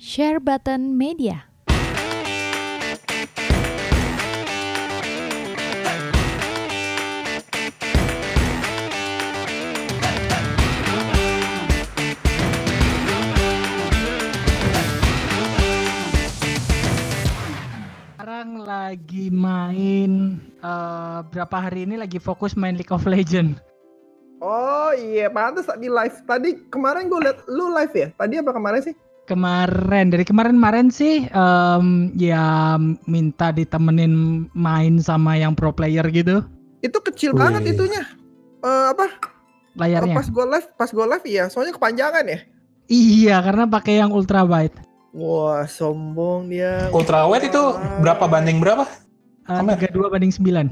Share Button Media. Sekarang lagi main eh, berapa hari ini lagi fokus main League of Legends. Oh iya, pantas tadi live. Tadi kemarin gue liat lu live ya. Tadi apa kemarin sih? Kemarin dari kemarin-kemarin sih em, ya minta ditemenin main sama yang pro player gitu Itu kecil Wih. banget itunya. Eh apa? layarnya. Pas gue live, pas gue live iya. Soalnya kepanjangan ya. Iya, karena pakai yang ultra wide. Wah, sombong dia. Ultrawide itu berapa banding berapa? Uh. 32 banding 9.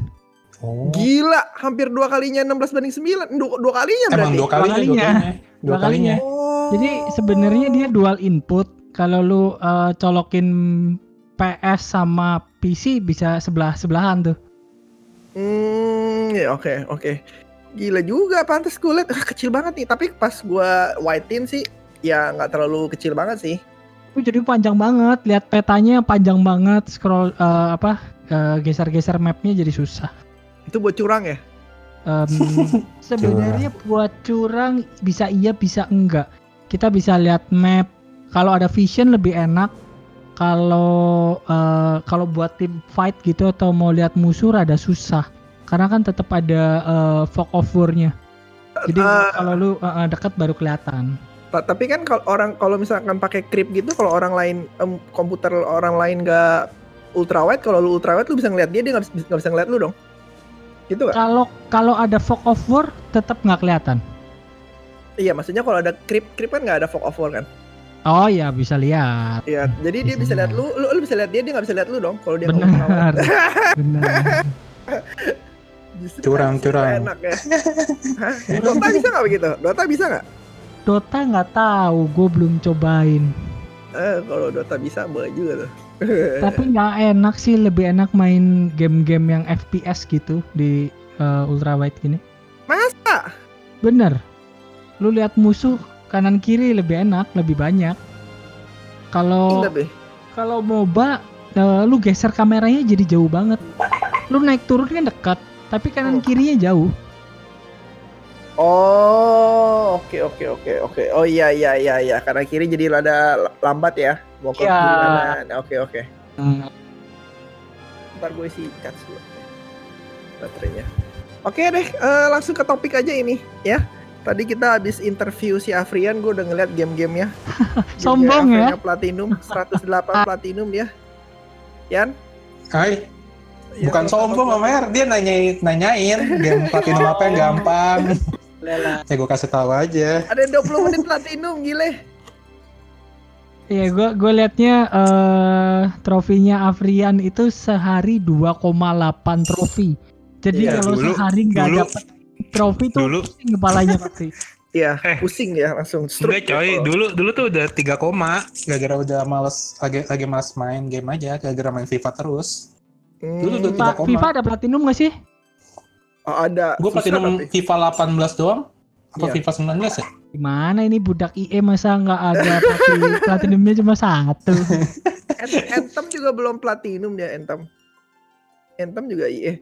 Oh. Gila, hampir dua kalinya 16 banding 9. Dua, dua kalinya berarti. Emang dua kalinya, dua kalinya. kalinya. Dua Dua kalinya. Oh. Jadi sebenarnya dia dual input. Kalau lu eh, colokin PS sama PC bisa sebelah sebelahan tuh. Hmm, ya oke, oke. Gila juga pantas gue liat ah, kecil banget nih. Tapi pas gue whitein sih ya nggak terlalu kecil banget sih. Itu jadi panjang banget. Lihat petanya panjang banget. Scroll eh, apa eh, geser-geser mapnya jadi susah. Itu buat curang ya? Em, sebenarnya buat curang bisa iya bisa enggak. Kita bisa lihat map. Kalau ada vision lebih enak. Kalau eh, kalau buat tim fight gitu atau mau lihat musuh rada susah. Karena kan tetap ada eh, fog of war-nya. Jadi Eh, kalau lu eh, dekat baru kelihatan. Ta- tapi kan kalau orang kalau misalkan pakai creep gitu kalau orang lain em, komputer orang lain nggak ultra wide kalau lu ultra wide lu bisa ngeliat dia dia nggak bisa, nggak bisa ngeliat lu dong gitu gak? Kalau kalau ada fog of war tetap nggak kelihatan. iya maksudnya kalau ada creep creep kan nggak ada fog of war kan Oh ya bisa lihat. iya jadi dia bisa Bisa. lihat lu, lu lu bisa lihat dia dia nggak bisa lihat lu dong kalau dia nggak Benar. Benar. Justru Curang, curang. enak ya Hah? Dota bisa nggak begitu Dota bisa nggak Dota nggak tahu, gue belum cobain. eh kalau Dota bisa boleh juga tuh Tapi nggak enak sih, lebih enak main game-game yang FPS gitu di uh, ultra wide gini. masa Bener. Lu lihat musuh kanan kiri lebih enak, lebih banyak. Kalau kalau MOBA uh, lu geser kameranya jadi jauh banget. Lu naik turun kan dekat, tapi kanan Oh. kirinya jauh. Oh, oke oke oke oke. Oh iya iya iya iya. Karena kiri jadi rada lambat ya. Mau ke Iya. kanan. Oke oke. Hmm. Ntar gue isi cas dulu. Baterainya. Oke deh, eh, langsung ke topik aja ini ya. Tadi kita habis interview si Afrian, gue udah ngeliat game-gamenya. Gamenya Sombong ya. Platinum, 108 Platinum dia. Yan? Hai, Ya, bukan sama- sombong Omer, dia nanyain nanyain game platinum apa yang gampang. Lela. Ya gue kasih tahu aja. Ada 20 menit Platinum, gile. Iya, gua gue liatnya eh trofinya Afrian itu sehari 2,8 trofi. Jadi Iya, kalau dulu- sehari nggak dapet trofi tuh dulu. pusing kepalanya pasti. Iya, Eh. pusing ya langsung. stroke Enggak coy, gitu. dulu dulu tuh udah 3 koma. Gara-gara udah males lagi lagi males main game aja, gara-gara main FIFA terus. Hmm, dulu tuh Pak, 3 koma. FIFA ada platinum gak sih? Oh, ada. Gue platinum tapi. FIFA 18 doang. Apa Iya. FIFA 19 ya? Gimana ini budak IE masa nggak ada plati- platinumnya cuma satu? An- Anthem juga belum platinum dia Anthem. Anthem juga iya.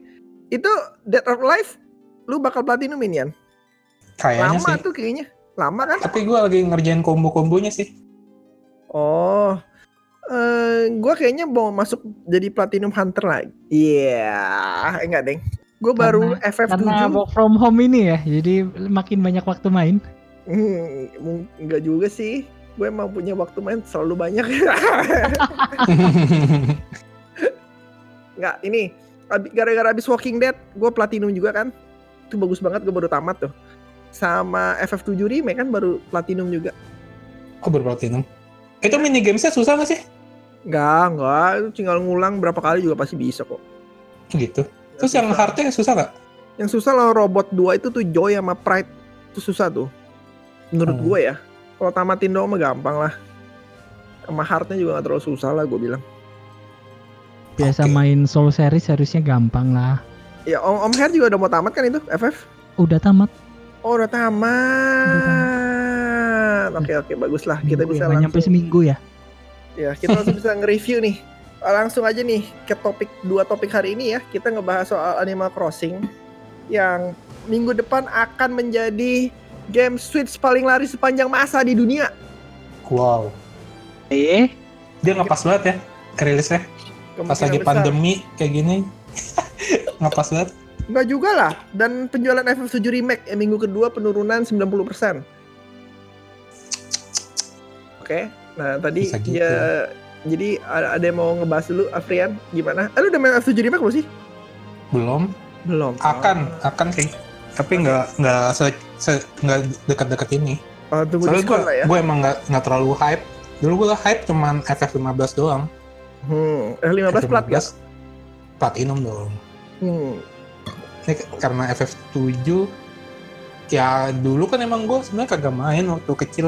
Itu Dead or Alive lu bakal platinum ini Yan? Kayaknya Lama sih. tuh kayaknya. Lama kan? Tapi gue lagi ngerjain combo-kombonya sih. Oh. Eh, gua kayaknya mau masuk jadi platinum hunter lagi. Iya, enggak, Deng. Gue baru FF7. Karena work from home ini ya, jadi makin banyak waktu main. Hmm, enggak juga sih. Gue emang punya waktu main selalu banyak. Enggak, ini gara-gara abis Walking Dead, gue platinum juga kan. Itu bagus banget, gue baru tamat tuh. Sama FF7 remake kan baru platinum juga. oh berplatinum. Itu mini gamesnya susah gak sih? Enggak, enggak, itu tinggal ngulang berapa kali juga pasti bisa kok. Gitu. Terus yang Susah. hardnya susah gak? Yang susah lah robot 2 itu tuh Joy sama Pride. Itu susah tuh. Menurut Oh. gue ya. Kalau tamatin doang mah gampang lah. Sama hardnya juga gak terlalu susah lah gue bilang. Biasa Oke. main Soul series harusnya gampang lah. Ya Om, Om Her juga udah mau tamat kan itu FF? Udah tamat. Oh udah tamat. Oke oke bagus lah kita bisa ya, nggak nyampe langsung. seminggu ya. Ya, kita langsung bisa nge-review nih. Langsung aja nih ke topik dua topik hari ini ya. Kita ngebahas soal Animal Crossing yang minggu depan akan menjadi game Switch paling laris sepanjang masa di dunia. Wow. Eh, Dia ngepas banget ya rilisnya. Pas lagi besar. pandemi kayak gini. ngepas banget. Enggak juga lah. Dan penjualan FF7 Remake eh, minggu kedua penurunan 90%. Oke. Nah, tadi Bisa gitu. ya jadi ada yang mau ngebahas dulu Afrian gimana? Eh, lu udah main FF7 Remake belum sih? Belum. Belum. Akan, akan sih. Tapi nggak nggak se, se- nggak dekat-dekat ini. Oh, tunggu Soalnya gue ya. gue emang nggak nggak terlalu hype. Dulu gue hype cuman FF15 doang. Hmm, F15 plat ya? Platinum dong. Hmm. Ini karena FF7 ya dulu kan emang gue sebenarnya kagak main waktu kecil.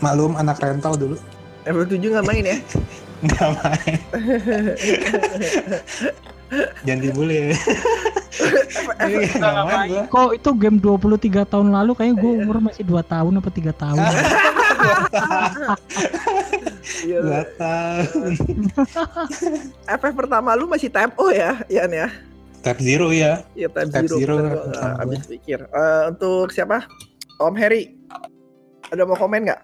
Maklum anak rental dulu FF7 nggak main ya? nggak main. Jangan dibully ya. Iya, nggak main kok itu game 23 tahun lalu kayaknya gue umur masih 2 tahun apa 3 tahun. Iya. Nggak tahu. FF pertama lu masih type O ya, Ian ya? Tab Zero ya. Iya type, Type zero. zero gua nggak pertama habis pikir. Eh, untuk siapa? Om Harry. Ada mau komen nggak?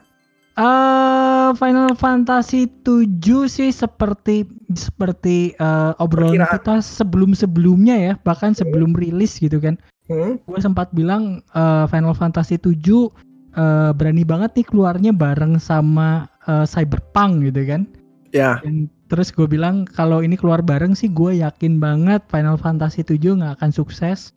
Eh Final Fantasy 7 sih seperti seperti eh, obrolan Perkiraan. kita sebelum-sebelumnya ya, bahkan sebelum rilis gitu kan. Hmm? Gue sempat bilang eh, Final Fantasy 7 eh, berani banget nih keluarnya bareng sama eh, Cyberpunk gitu kan. Ya. Dan terus gue bilang kalau ini keluar bareng sih gue yakin banget Final Fantasy 7 nggak akan sukses.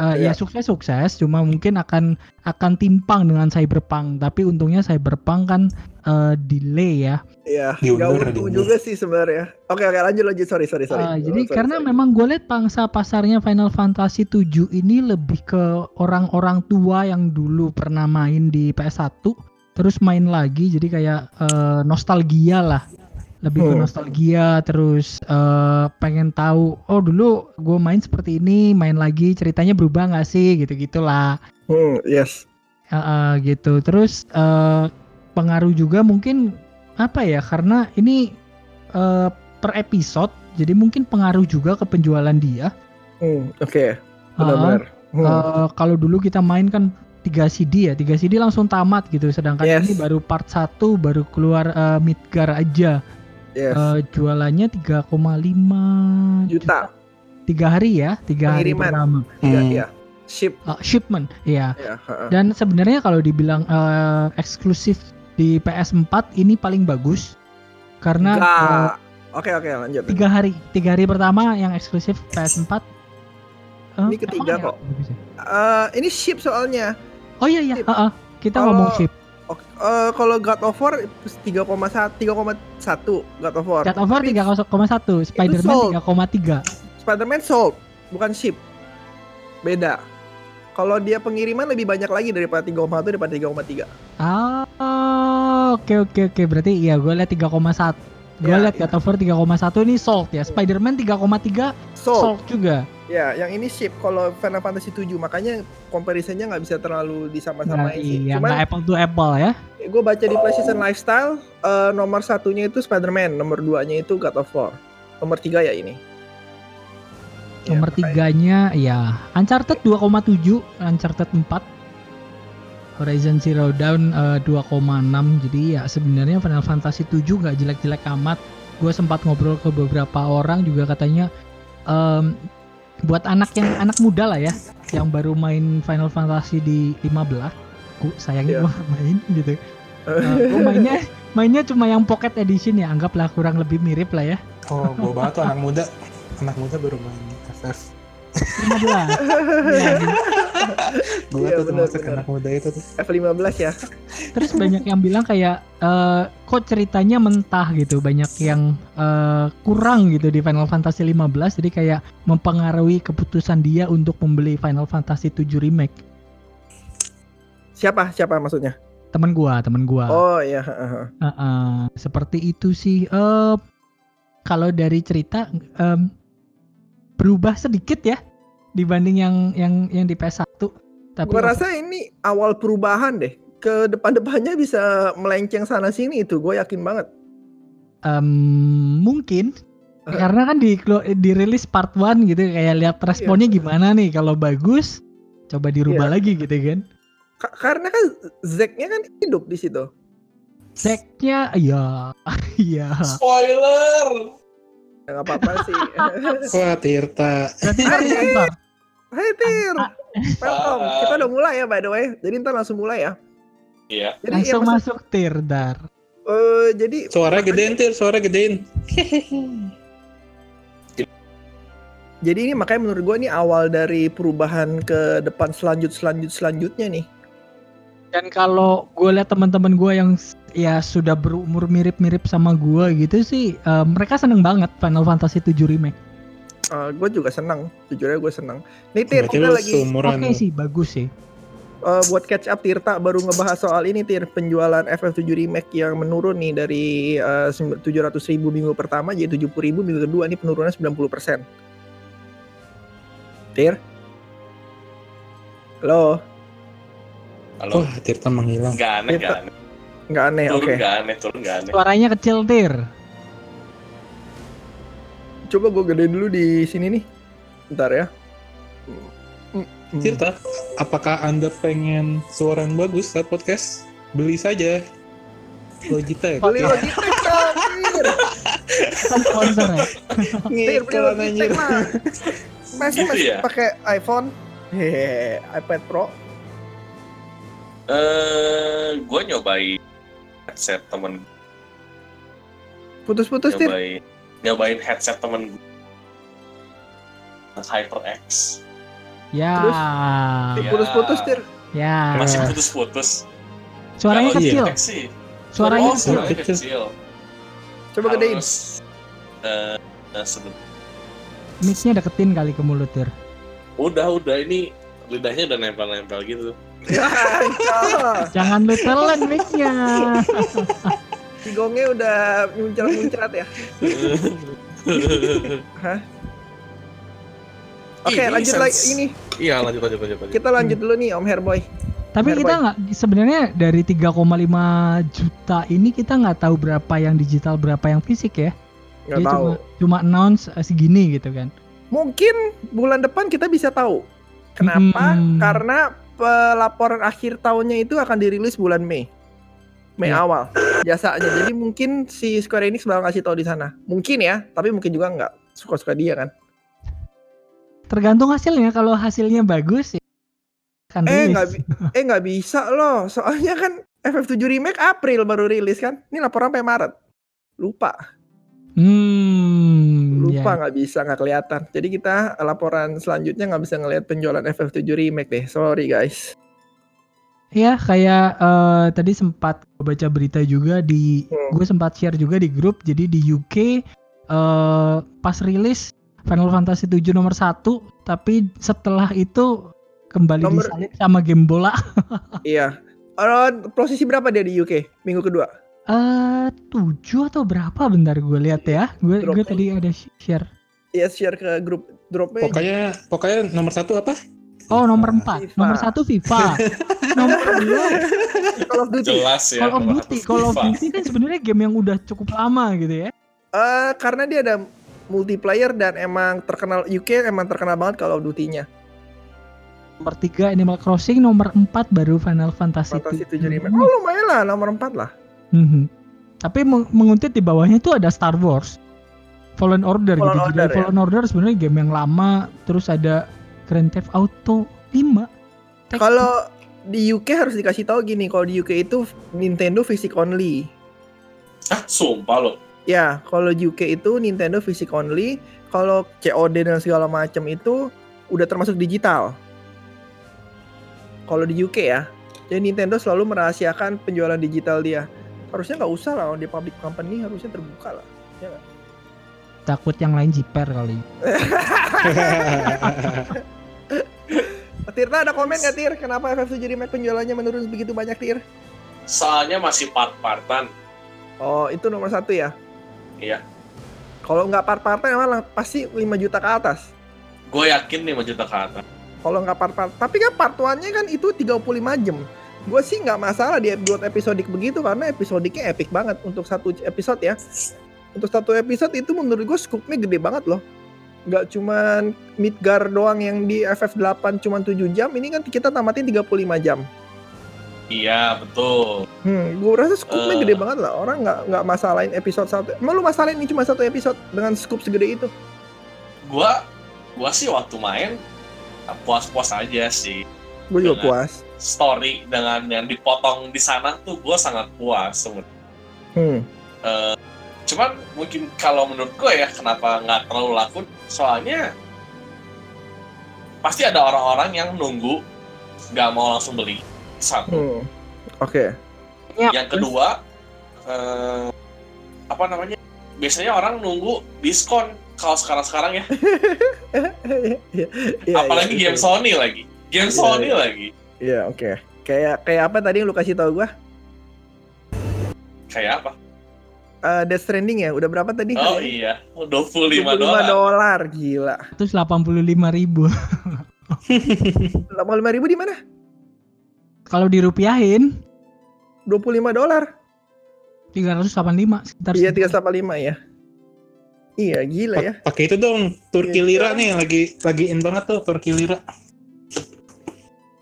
Eh, Iya. Ya sukses sukses, cuma mungkin akan akan timpang dengan Cyberpunk. Tapi untungnya Cyberpunk kan eh, delay ya. Iya. Diundur, Nggak untung diundur. juga sih sebenarnya. Oke oke lanjut lanjut sorry sorry sorry. Eh, Oh, jadi sorry, karena sorry. memang gue lihat pangsa pasarnya Final Fantasy 7 ini lebih ke orang-orang tua yang dulu pernah main di PS1 terus main lagi jadi kayak eh, nostalgia lah lebih ke Hmm. nostalgia terus eh, pengen tahu oh dulu gue main seperti ini main lagi ceritanya berubah nggak sih gitu gitulah Hmm, yes. gitu terus eh, pengaruh juga mungkin apa ya karena ini eh, per episode jadi mungkin pengaruh juga ke penjualan dia Hmm, oke. Ah, Benar-benar. Hmm. Eh, kalau dulu kita main kan 3 CD ya 3 CD langsung tamat gitu sedangkan Yes. ini baru part 1 baru keluar eh, Midgar aja yes. Eh, jualannya 3,5 Juta. tiga hari ya tiga hari pertama Iya, Hmm. iya. Ship. Eh, shipment ya Ya, heeh. dan sebenarnya kalau dibilang eh, eksklusif di PS4 ini paling bagus karena Nggak. Oke oke lanjut. tiga hari tiga hari pertama yang eksklusif PS4 Eh, Ini ketiga ya? kok. Eh, ini ship soalnya. oh iya iya Ship. heeh. kita Kalau- ngomong ship Oke, eh, kalau God of War 3,1 3,1 God of War. God of War Tapi 3,1 Spider-Man sold. 3,3 Spider-Man sold, bukan ship. Beda. Kalau dia pengiriman lebih banyak lagi daripada 3,1 daripada 3,3. Ah, oke oke oke. Berarti iya gue lihat 3,1. Gue Ya, lihat God of War 3,1 ini sold ya. Spider-Man 3,3 Sold. sold juga. Ya, yang ini ship. Kalau Final Fantasy 7 makanya comparisonnya nggak bisa terlalu disama-samain Nah, sih. iya, Cuman apple to apple ya. gue baca di PlayStation Lifestyle eh, nomor satunya itu Spider-Man, nomor duanya itu God of War, nomor tiga ya ini. Ya, Nomor makanya- tiganya ya Uncharted 2,7, Uncharted 4. Horizon Zero Dawn eh, 2,6. Jadi ya sebenarnya Final Fantasy 7 nggak jelek-jelek amat. Gue sempat ngobrol ke beberapa orang juga katanya em, buat anak yang anak muda lah ya, yang baru main Final Fantasy di 15. Gue sayangnya Iya. gue main gitu. gue mainnya mainnya cuma yang pocket edition ya, anggaplah kurang lebih mirip lah ya. Oh, gue banget tuh anak muda. Anak muda baru main FF. 15. Ya, Gue Iya, tuh benar, termasuk anak muda itu tuh. F15 ya. Terus banyak yang bilang kayak eh, kok ceritanya mentah gitu, banyak yang eh, kurang gitu di Final Fantasy 15 jadi kayak mempengaruhi keputusan dia untuk membeli Final Fantasy 7 remake. Siapa? Siapa maksudnya? Temen gua, temen gua. Oh iya. heeh. Heeh, seperti itu sih. Eh kalau dari cerita em, berubah sedikit ya dibanding yang yang yang di PS1. Tapi Gua rasa ini awal perubahan deh. Ke depan-depannya bisa melenceng sana sini itu, gue yakin banget. em, mungkin karena kan di dirilis part 1 gitu kayak lihat responnya Iya. gimana nih kalau bagus coba dirubah Iya. lagi gitu kan. Ka- karena kan Zack-nya kan hidup di situ. Decknya ya iya. Spoiler. Ya, nggak apa-apa sih. Wah, Tirta. Kan ntar. Hai Tir, welcome. Hai. Kita udah mulai ya by the way. Jadi ntar langsung mulai ya. Iya. Jadi langsung ya, masuk tir dar. eh, jadi Suara gedein, Tir. Suara gedein. jadi ini makanya menurut gue ini awal dari perubahan ke depan selanjut selanjut selanjutnya nih. Dan kalau gue lihat teman-teman gue yang ya sudah berumur mirip-mirip sama gue gitu sih, eh, mereka seneng banget Final Fantasy 7 remake. gue juga senang, jujur aja gue senang. Nih Tir, Berarti kita lagi. Oke sih, bagus sih. eh, buat catch up Tirta baru ngebahas soal ini Tir penjualan FF7 remake yang menurun nih dari eh, 700 ribu minggu pertama jadi 70 ribu minggu kedua ini penurunannya 90 Tir, halo, Halo. Wah, Tirta menghilang. Nggak aneh, nggak aneh. Nggak aneh, Turun oke. nggak aneh, turun nggak aneh. Suaranya kecil tir. Coba gue gedein dulu di sini nih, bentar ya. Hmm, hmm. Tirta, apakah Anda pengen suara yang bagus saat podcast? Beli saja. Logitech. Beli Logitech. Kan sponsor ya. Tir, beli Logitech anjir. mah. Masih Gitu masih ya? pakai iPhone, hehehe, iPad Pro. Eh, gue nyobain headset temen Putus-putus Tir. nyobain nyobain headset temen gue HyperX Ya. Terus? Iya. Putus-putus Tir. Ya. masih putus-putus Suaranya Kalau kecil. Sih Suaranya oh, kecil. suaranya Kecil. Coba gedein. Harus, eh, eh, seben- Mic-nya deketin kali ke mulut tir. udah udah ini lidahnya udah nempel-nempel gitu Ya. Jangan lu telan mic-nya. si gongnya udah muncrat-muncrat ya. Oke, Ini lanjut sense- lagi ini. iya lanjut lanjut lanjut, lanjut. Kita lanjut dulu nih Om Herboy. Tapi Herboy. kita nggak sebenarnya dari 3,5 juta ini kita nggak tahu berapa yang digital berapa yang fisik ya. Nggak Dia tahu. cuma cuma announce eh, segini gitu kan. Mungkin bulan depan kita bisa tahu. Kenapa? Hmm. Karena pelaporan akhir tahunnya itu akan dirilis bulan Mei. Mei Ya. awal jasanya. Jadi mungkin si Square Enix bakal ngasih tahu di sana. Mungkin ya, tapi mungkin juga nggak. Suka-suka dia kan. Tergantung hasilnya kalau hasilnya bagus ya kan Eh nggak eh nggak bisa loh. Soalnya kan FF7 remake April baru rilis kan. Ini laporan sampai Maret. Lupa. Hmm, Lupa ya. nggak bisa nggak kelihatan. Jadi kita laporan selanjutnya nggak bisa ngelihat penjualan FF7 remake deh. Sorry guys. Ya kayak eh, tadi sempat baca berita juga di Hmm. gue sempat share juga di grup jadi di UK eh pas rilis Final Fantasy 7 nomor 1 tapi setelah itu kembali Nomor- disalib sama game bola Iya. Eh, posisi berapa dia di UK minggu kedua? Eh 7 atau berapa bentar gue lihat ya gue Drop. gue tadi ada share Iya share ke grup dropnya. Pokoknya pokoknya nomor satu apa? oh nomor 4 FIFA. nomor 1 FIFA nomor 2 Call of Duty. jelas ya Call of Duty satu Call of. Duty kan sebenarnya game yang udah cukup lama gitu ya Eh, karena dia ada multiplayer dan emang terkenal UK emang terkenal banget Call of Duty-nya. nomor 3 Animal Crossing nomor 4 baru Final Fantasy, Fantasy 7 7 remake. Oh lumayan lah nomor 4 lah. Mhm. Tapi meng- menguntit di bawahnya itu ada Star Wars, Fallen Order Fallen gitu. Order, Jadi ya? Fallen Order sebenarnya game yang lama. Terus ada Grand Theft Auto 5. Take Kalau di UK harus dikasih tahu gini, kalau di UK itu Nintendo Physic only. ah sumpah lo Ya, kalau di UK itu Nintendo Physic only. Kalau COD dan segala macam itu udah termasuk digital. Kalau di UK ya, jadi Nintendo selalu merahasiakan penjualan digital dia. Harusnya nggak usah lah, di public company harusnya terbuka lah. takut yang lain jiper kali. Tirta ada komen nggak Tir? Kenapa FF7 Remake penjualannya menurun begitu banyak Tir? soalnya masih part-partan Oh itu nomor satu ya? Iya. Kalau nggak part-partan emang pasti 5 juta ke atas. gue yakin nih 5 juta ke atas Kalau nggak part-part, tapi kan part 1-nya kan itu 35 jam. Gue sih nggak masalah dia buat episodik begitu karena episodiknya epic banget untuk satu episode ya. Untuk satu episode itu menurut gue scoopnya gede banget loh. Nggak cuman Midgar doang yang di FF8 cuman 7 jam, ini kan kita tamatin 35 jam. Iya betul. Hmm, gue rasa scoopnya Eh. gede banget lah. Orang nggak nggak masalahin episode satu. Emang lu masalahin ini cuma satu episode dengan scoop segede itu? Gua gua sih waktu main puas-puas aja sih. Gue juga Dengan- puas. Story dengan yang dipotong di sana tuh gua sangat puas sebenarnya. Hmm. Eh, cuman mungkin kalau menurut gue ya kenapa nggak terlalu laku soalnya pasti ada orang-orang yang nunggu nggak mau langsung beli satu Hmm. Oke. yang kedua eh, apa namanya biasanya orang nunggu diskon kalau sekarang-sekarang ya Iya, iya, apalagi iya, game iya. Sony lagi game Sony lagi Iya, oke. Kayak kayak apa tadi yang lu kasih tau gue? kayak apa Eh, Death Stranding ya, udah berapa tadi? oh iya 25 25 dolar dolar, gila. Terus 85 ribu. 85 ribu di mana? Kalau dirupiahin 25 dolar. 385 sekitar Iya, segitu. 385 ya. Iya, gila ya. Pa- Pakai itu dong, Turki Iya. Lira nih yang lagi lagi in banget tuh Turki Lira.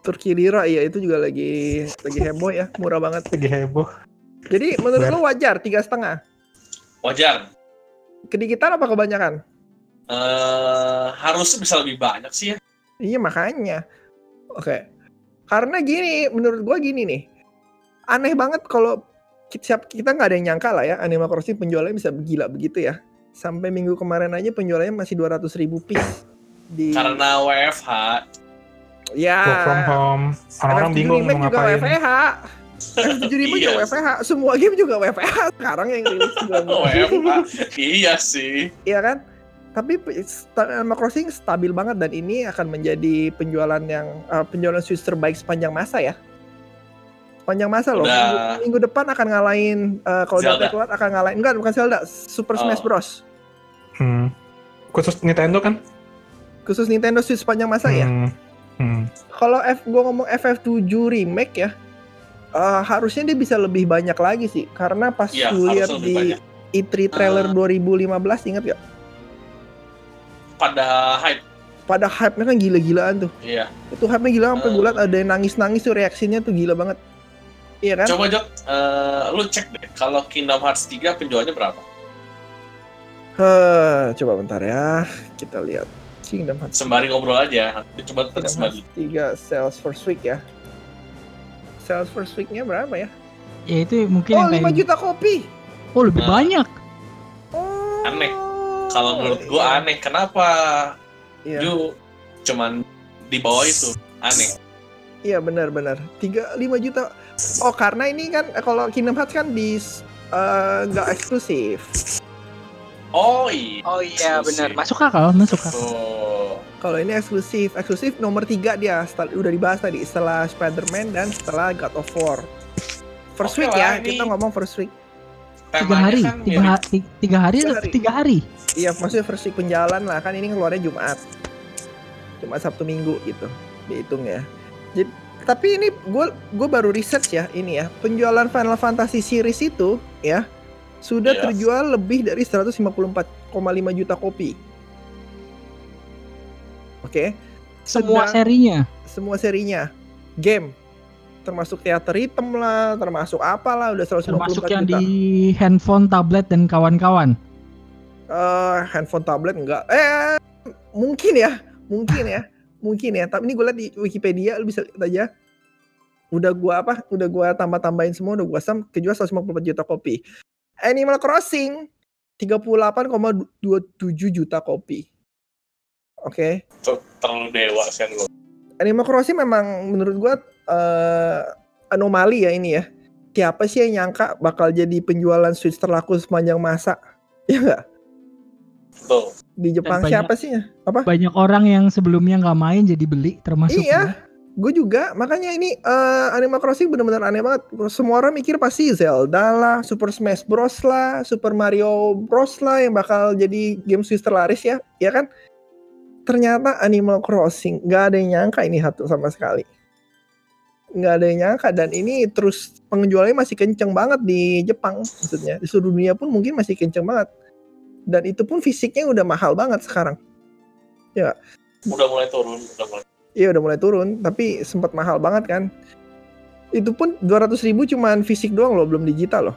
Turki lira iya itu juga lagi lagi heboh ya, murah banget. Lagi heboh. Jadi menurut Ber- lu wajar tiga setengah? wajar Kedikitan apa kebanyakan? eh harusnya bisa lebih banyak sih ya Iya makanya. Oke. Karena gini, menurut gua gini nih. Aneh banget kalau kita nggak ada yang nyangka lah ya Animal Crossing penjualannya bisa gila begitu ya. Sampai minggu kemarin aja penjualannya masih 200 ribu piece. Di karena WFH ya. Work from home. Orang-orang FF7 bingung mau juga ngapain. WFH. FF7 Remake juga Iya. WFH. Semua game juga WFH sekarang yang rilis WFH iya sih Iya kan? Tapi Animal Crossing stabil banget dan ini akan menjadi penjualan yang uh, penjualan Switch terbaik sepanjang masa ya. Sepanjang masa loh. Udah. Minggu, minggu depan akan ngalahin uh, kalau Zelda. Keluar akan ngalahin enggak bukan Zelda, Super Oh. Smash Bros. Hmm. Khusus Nintendo kan? Khusus Nintendo Switch sepanjang masa ya. Hmm. Kalau F gua ngomong FF7 remake ya. uh, harusnya dia bisa lebih banyak lagi sih karena pas harus lihat di banyak. E3 trailer Ah. 2015 ingat gak? pada hype Pada hype-nya kan gila-gilaan tuh. iya itu hype-nya gila sampai Eh. gue liat ada yang nangis-nangis tuh reaksinya tuh gila banget iya kan coba Jok eh, lu cek deh kalau Kingdom Hearts 3 penjualannya berapa Heh, coba bentar ya kita lihat Kingdom Hearts sembari ngobrol aja coba Kingdom sembari 3 sales first week ya. Sales first weeknya berapa ya? Ya itu mungkin oh yang 5 kayak juta kopi. Oh lebih Nah. banyak. oh. Aneh. kalau menurut gua iya. aneh. Kenapa? Iya. Ju cuman di bawah itu. Aneh. Iya benar benar. 3 5 juta. Oh karena ini kan kalau Kingdom Hearts kan di eh, nggak eksklusif oh iya Oh iya benar. Masuk akal, masuk akal. Tuh. kalau ini eksklusif eksklusif nomor 3 dia setel- udah dibahas tadi setelah Spider-Man dan setelah God of War first Oke week lah, ya ini- kita ngomong first week Tiga hari, kan tiga, ha- ti- tiga hari, Tiga atau hari. tiga hari. Iya, maksudnya versi penjalan lah kan ini keluarnya Jumat. Jumat Sabtu Minggu gitu. Dihitung ya. Jadi tapi ini gue gue baru research ya ini ya penjualan Final Fantasy series itu ya sudah Yes. terjual lebih dari 154,5 juta kopi. Oke. Semua Sedang- serinya. semua serinya game termasuk teater hitam lah, termasuk apalah udah 154 Termasuk yang juta. di handphone, tablet dan kawan-kawan. Eh, handphone tablet enggak eh mungkin ya mungkin ya mungkin ya tapi ini gue liat di Wikipedia lu bisa lihat aja udah gua apa udah gua tambah tambahin semua udah gua sam kejual 154 juta kopi Animal Crossing 38,27 juta kopi. Oke? Tuh, terlalu dewa sih lu. Animal Crossing memang menurut gua eh anomali ya ini ya. Siapa sih yang nyangka bakal jadi penjualan Switch terlaku sepanjang masa? Ya enggak tuh di Jepang banyak- siapa sih ya? Apa? Banyak orang yang sebelumnya nggak main jadi beli, termasuk Iya. Gue. juga makanya ini eh, Animal Crossing bener-bener aneh banget semua orang mikir pasti Zelda lah Super Smash Bros lah Super Mario Bros lah yang bakal jadi game Switch terlaris ya ya kan ternyata Animal Crossing nggak ada yang nyangka ini satu sama sekali nggak ada yang nyangka dan ini terus penjualannya masih kenceng banget di Jepang maksudnya di seluruh dunia pun mungkin masih kenceng banget Dan itu pun fisiknya udah mahal banget sekarang. Udah mulai turun, udah mulai. Iya udah mulai turun, tapi sempat mahal banget kan. Itu pun 200 ribu cuman fisik doang loh, belum digital loh.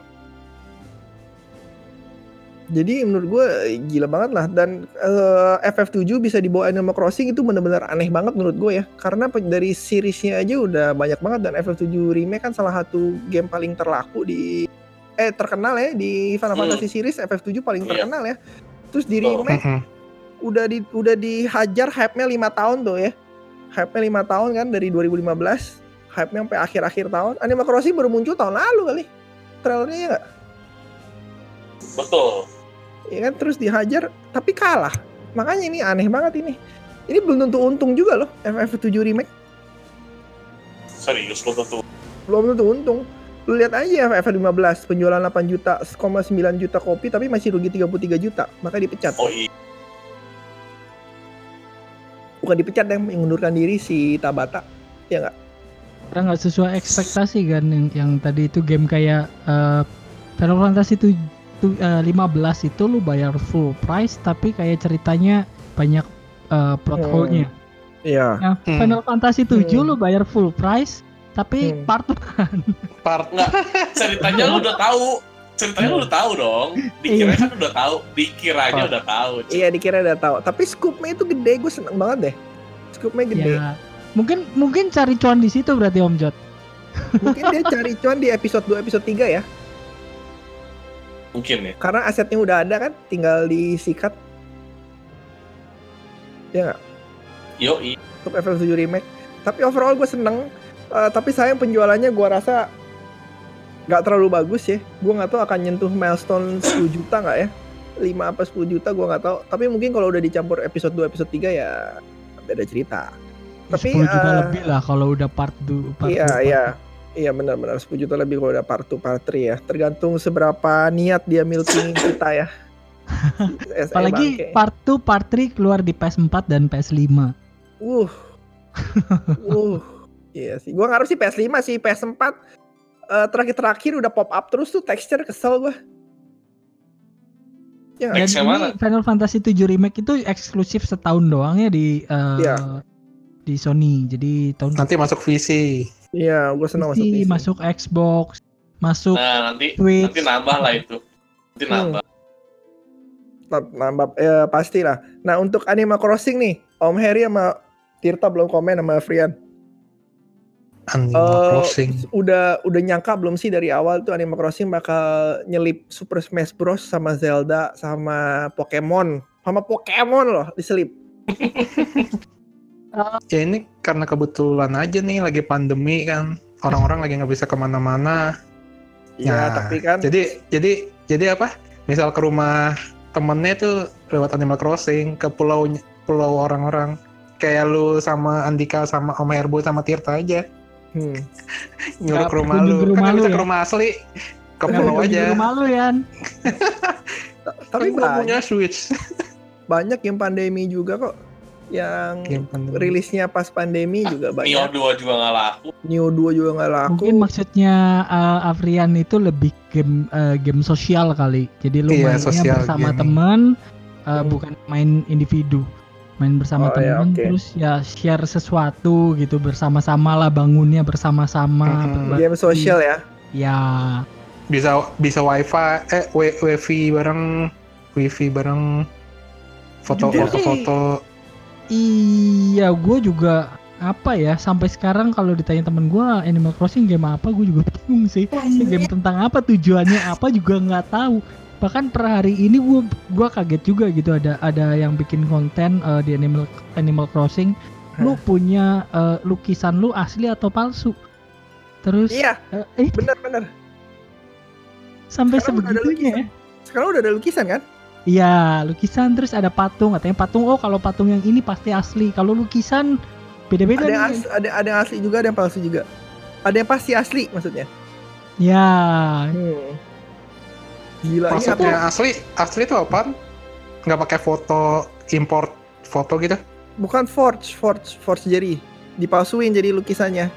Jadi menurut gue gila banget lah dan eh, FF7 bisa dibawa Animal Crossing itu bener-bener aneh banget menurut gue ya karena dari seriesnya aja udah banyak banget dan FF7 remake kan salah satu game paling terlaku di eh terkenal ya di Final Hmm. Fantasy series FF7 paling Iya. terkenal ya. Terus di remake udah di udah dihajar hype-nya lima tahun tuh ya. Hype-nya lima tahun kan dari 2015. Hype-nya sampai akhir-akhir tahun. Animal Crossing baru muncul tahun lalu kali. Trailernya ya nggak? Betul. Ya kan terus dihajar tapi kalah. Makanya ini aneh banget ini. Ini belum tentu untung juga loh FF7 remake. Serius lo tentu. Belum tentu untung. Lu lihat aja FF15 penjualan 8 juta, 9 juta kopi tapi masih rugi 33 juta. Maka dipecat. Oh iya. Bukan dipecat yang mengundurkan diri si Tabata. Ya nggak? Karena nggak sesuai ekspektasi kan yang, yang tadi itu game kayak eh, Final Fantasy tu, tu- eh, 15 itu lu bayar full price tapi kayak ceritanya banyak eh, plot Hmm. hole-nya. Iya. Nah, Hmm. Final Fantasy 7 Hmm. lu bayar full price tapi Hmm. part part Ceritanya lu udah tahu. Ceritanya lu udah tahu dong. Dikira kan udah tahu. Dikiranya Apa? udah tahu. cuy. Iya dikira udah tahu. Tapi scoop-nya itu gede, gue seneng banget deh. Scoop-nya gede. ya mungkin mungkin cari cuan di situ berarti Om Jot. Mungkin dia cari cuan di episode 2, episode 3 ya. Mungkin ya. Karena asetnya udah ada kan, tinggal disikat. Ya nggak? Yo, iya. Untuk FF7 Remake. Tapi overall gue seneng. Eh, tapi sayang penjualannya gue rasa nggak terlalu bagus ya. Gue nggak tahu akan nyentuh milestone 10 juta nggak ya. 5 apa 10 juta gue nggak tahu. Tapi mungkin kalau udah dicampur episode 2, episode 3 ya beda cerita. Tapi, 10 juta eh, lebih lah kalau udah part 2 part Iya, two, part iya. Iya benar-benar 10 juta lebih kalau udah part 2, part 3 ya. Tergantung seberapa niat dia milking kita ya. SE Apalagi bangke. part 2, part 3 keluar di PS4 dan PS5. Uh. uh. Iya sih. Gua ngarep sih PS5 sih, PS4 eh, terakhir-terakhir udah pop up terus tuh texture kesel gua. Ya, yang ini mana? Final Fantasy 7 Remake itu eksklusif setahun doang ya di eh, Iya. di Sony. Jadi tahun nanti masuk VC Iya, gua senang masuk PC, PC. masuk Xbox, masuk Nah, nanti Switch. nanti nambah lah itu. Nanti Hmm. nambah. Nambah ya pasti lah. Nah, untuk Animal Crossing nih, Om Harry sama Tirta belum komen sama Frian. Animal Eh, Crossing. udah udah nyangka belum sih dari awal tuh Animal Crossing bakal nyelip Super Smash Bros. sama Zelda sama Pokemon. Sama Pokemon loh diselip. Ya ini karena kebetulan aja nih lagi pandemi kan. Orang-orang lagi nggak bisa ke mana-mana. Ya Nah, tapi kan jadi jadi jadi apa? Misal ke rumah temennya tuh lewat Animal Crossing ke pulau pulau orang-orang. Kayak lu sama Andika sama Om Herbo sama Tirta aja hmm, nyuruh ke rumah lu ke kan rumah lu bisa ya? ke rumah asli ke pulau aja rumah lu Yan. tapi kan banyak, punya Switch banyak yang pandemi juga kok yang pandemi. rilisnya pas pandemi juga Nio banyak 2 juga nggak laku. Neo 2 juga nggak laku Mungkin maksudnya eh, Afrian itu lebih game eh, game sosial kali. Jadi lu Iya, mainnya sosial bersama gaming. teman, eh, Hmm. bukan main individu. Main bersama Oh, teman oke. terus ya share sesuatu gitu bersama-sama lah bangunnya bersama-sama. Hmm. game sosial ya Ya, bisa bisa wifi eh w- wifi bareng wifi bareng foto Jujur foto sih, foto iya gue juga apa ya sampai sekarang kalau ditanya temen gue Animal Crossing game apa gue juga bingung sih Ini game tentang apa tujuannya apa juga nggak tahu bahkan per hari ini gue gua kaget juga gitu ada ada yang bikin konten eh, di Animal Animal Crossing. Lu punya eh, lukisan lu asli atau palsu? Terus iya. eh, eh, bener-bener sampai sekarang udah ada sebegitunya ya. sekarang udah ada lukisan kan? Iya, lukisan terus ada patung. Katanya patung, oh kalau patung yang ini pasti asli. Kalau lukisan beda-beda ada nih. ada ada yang asli juga ada yang palsu juga. Ada yang pasti asli maksudnya? Ya, hmm. Gila maksudnya apa? asli asli itu apa nggak pakai foto import foto gitu bukan forge forge forge jadi dipalsuin jadi lukisannya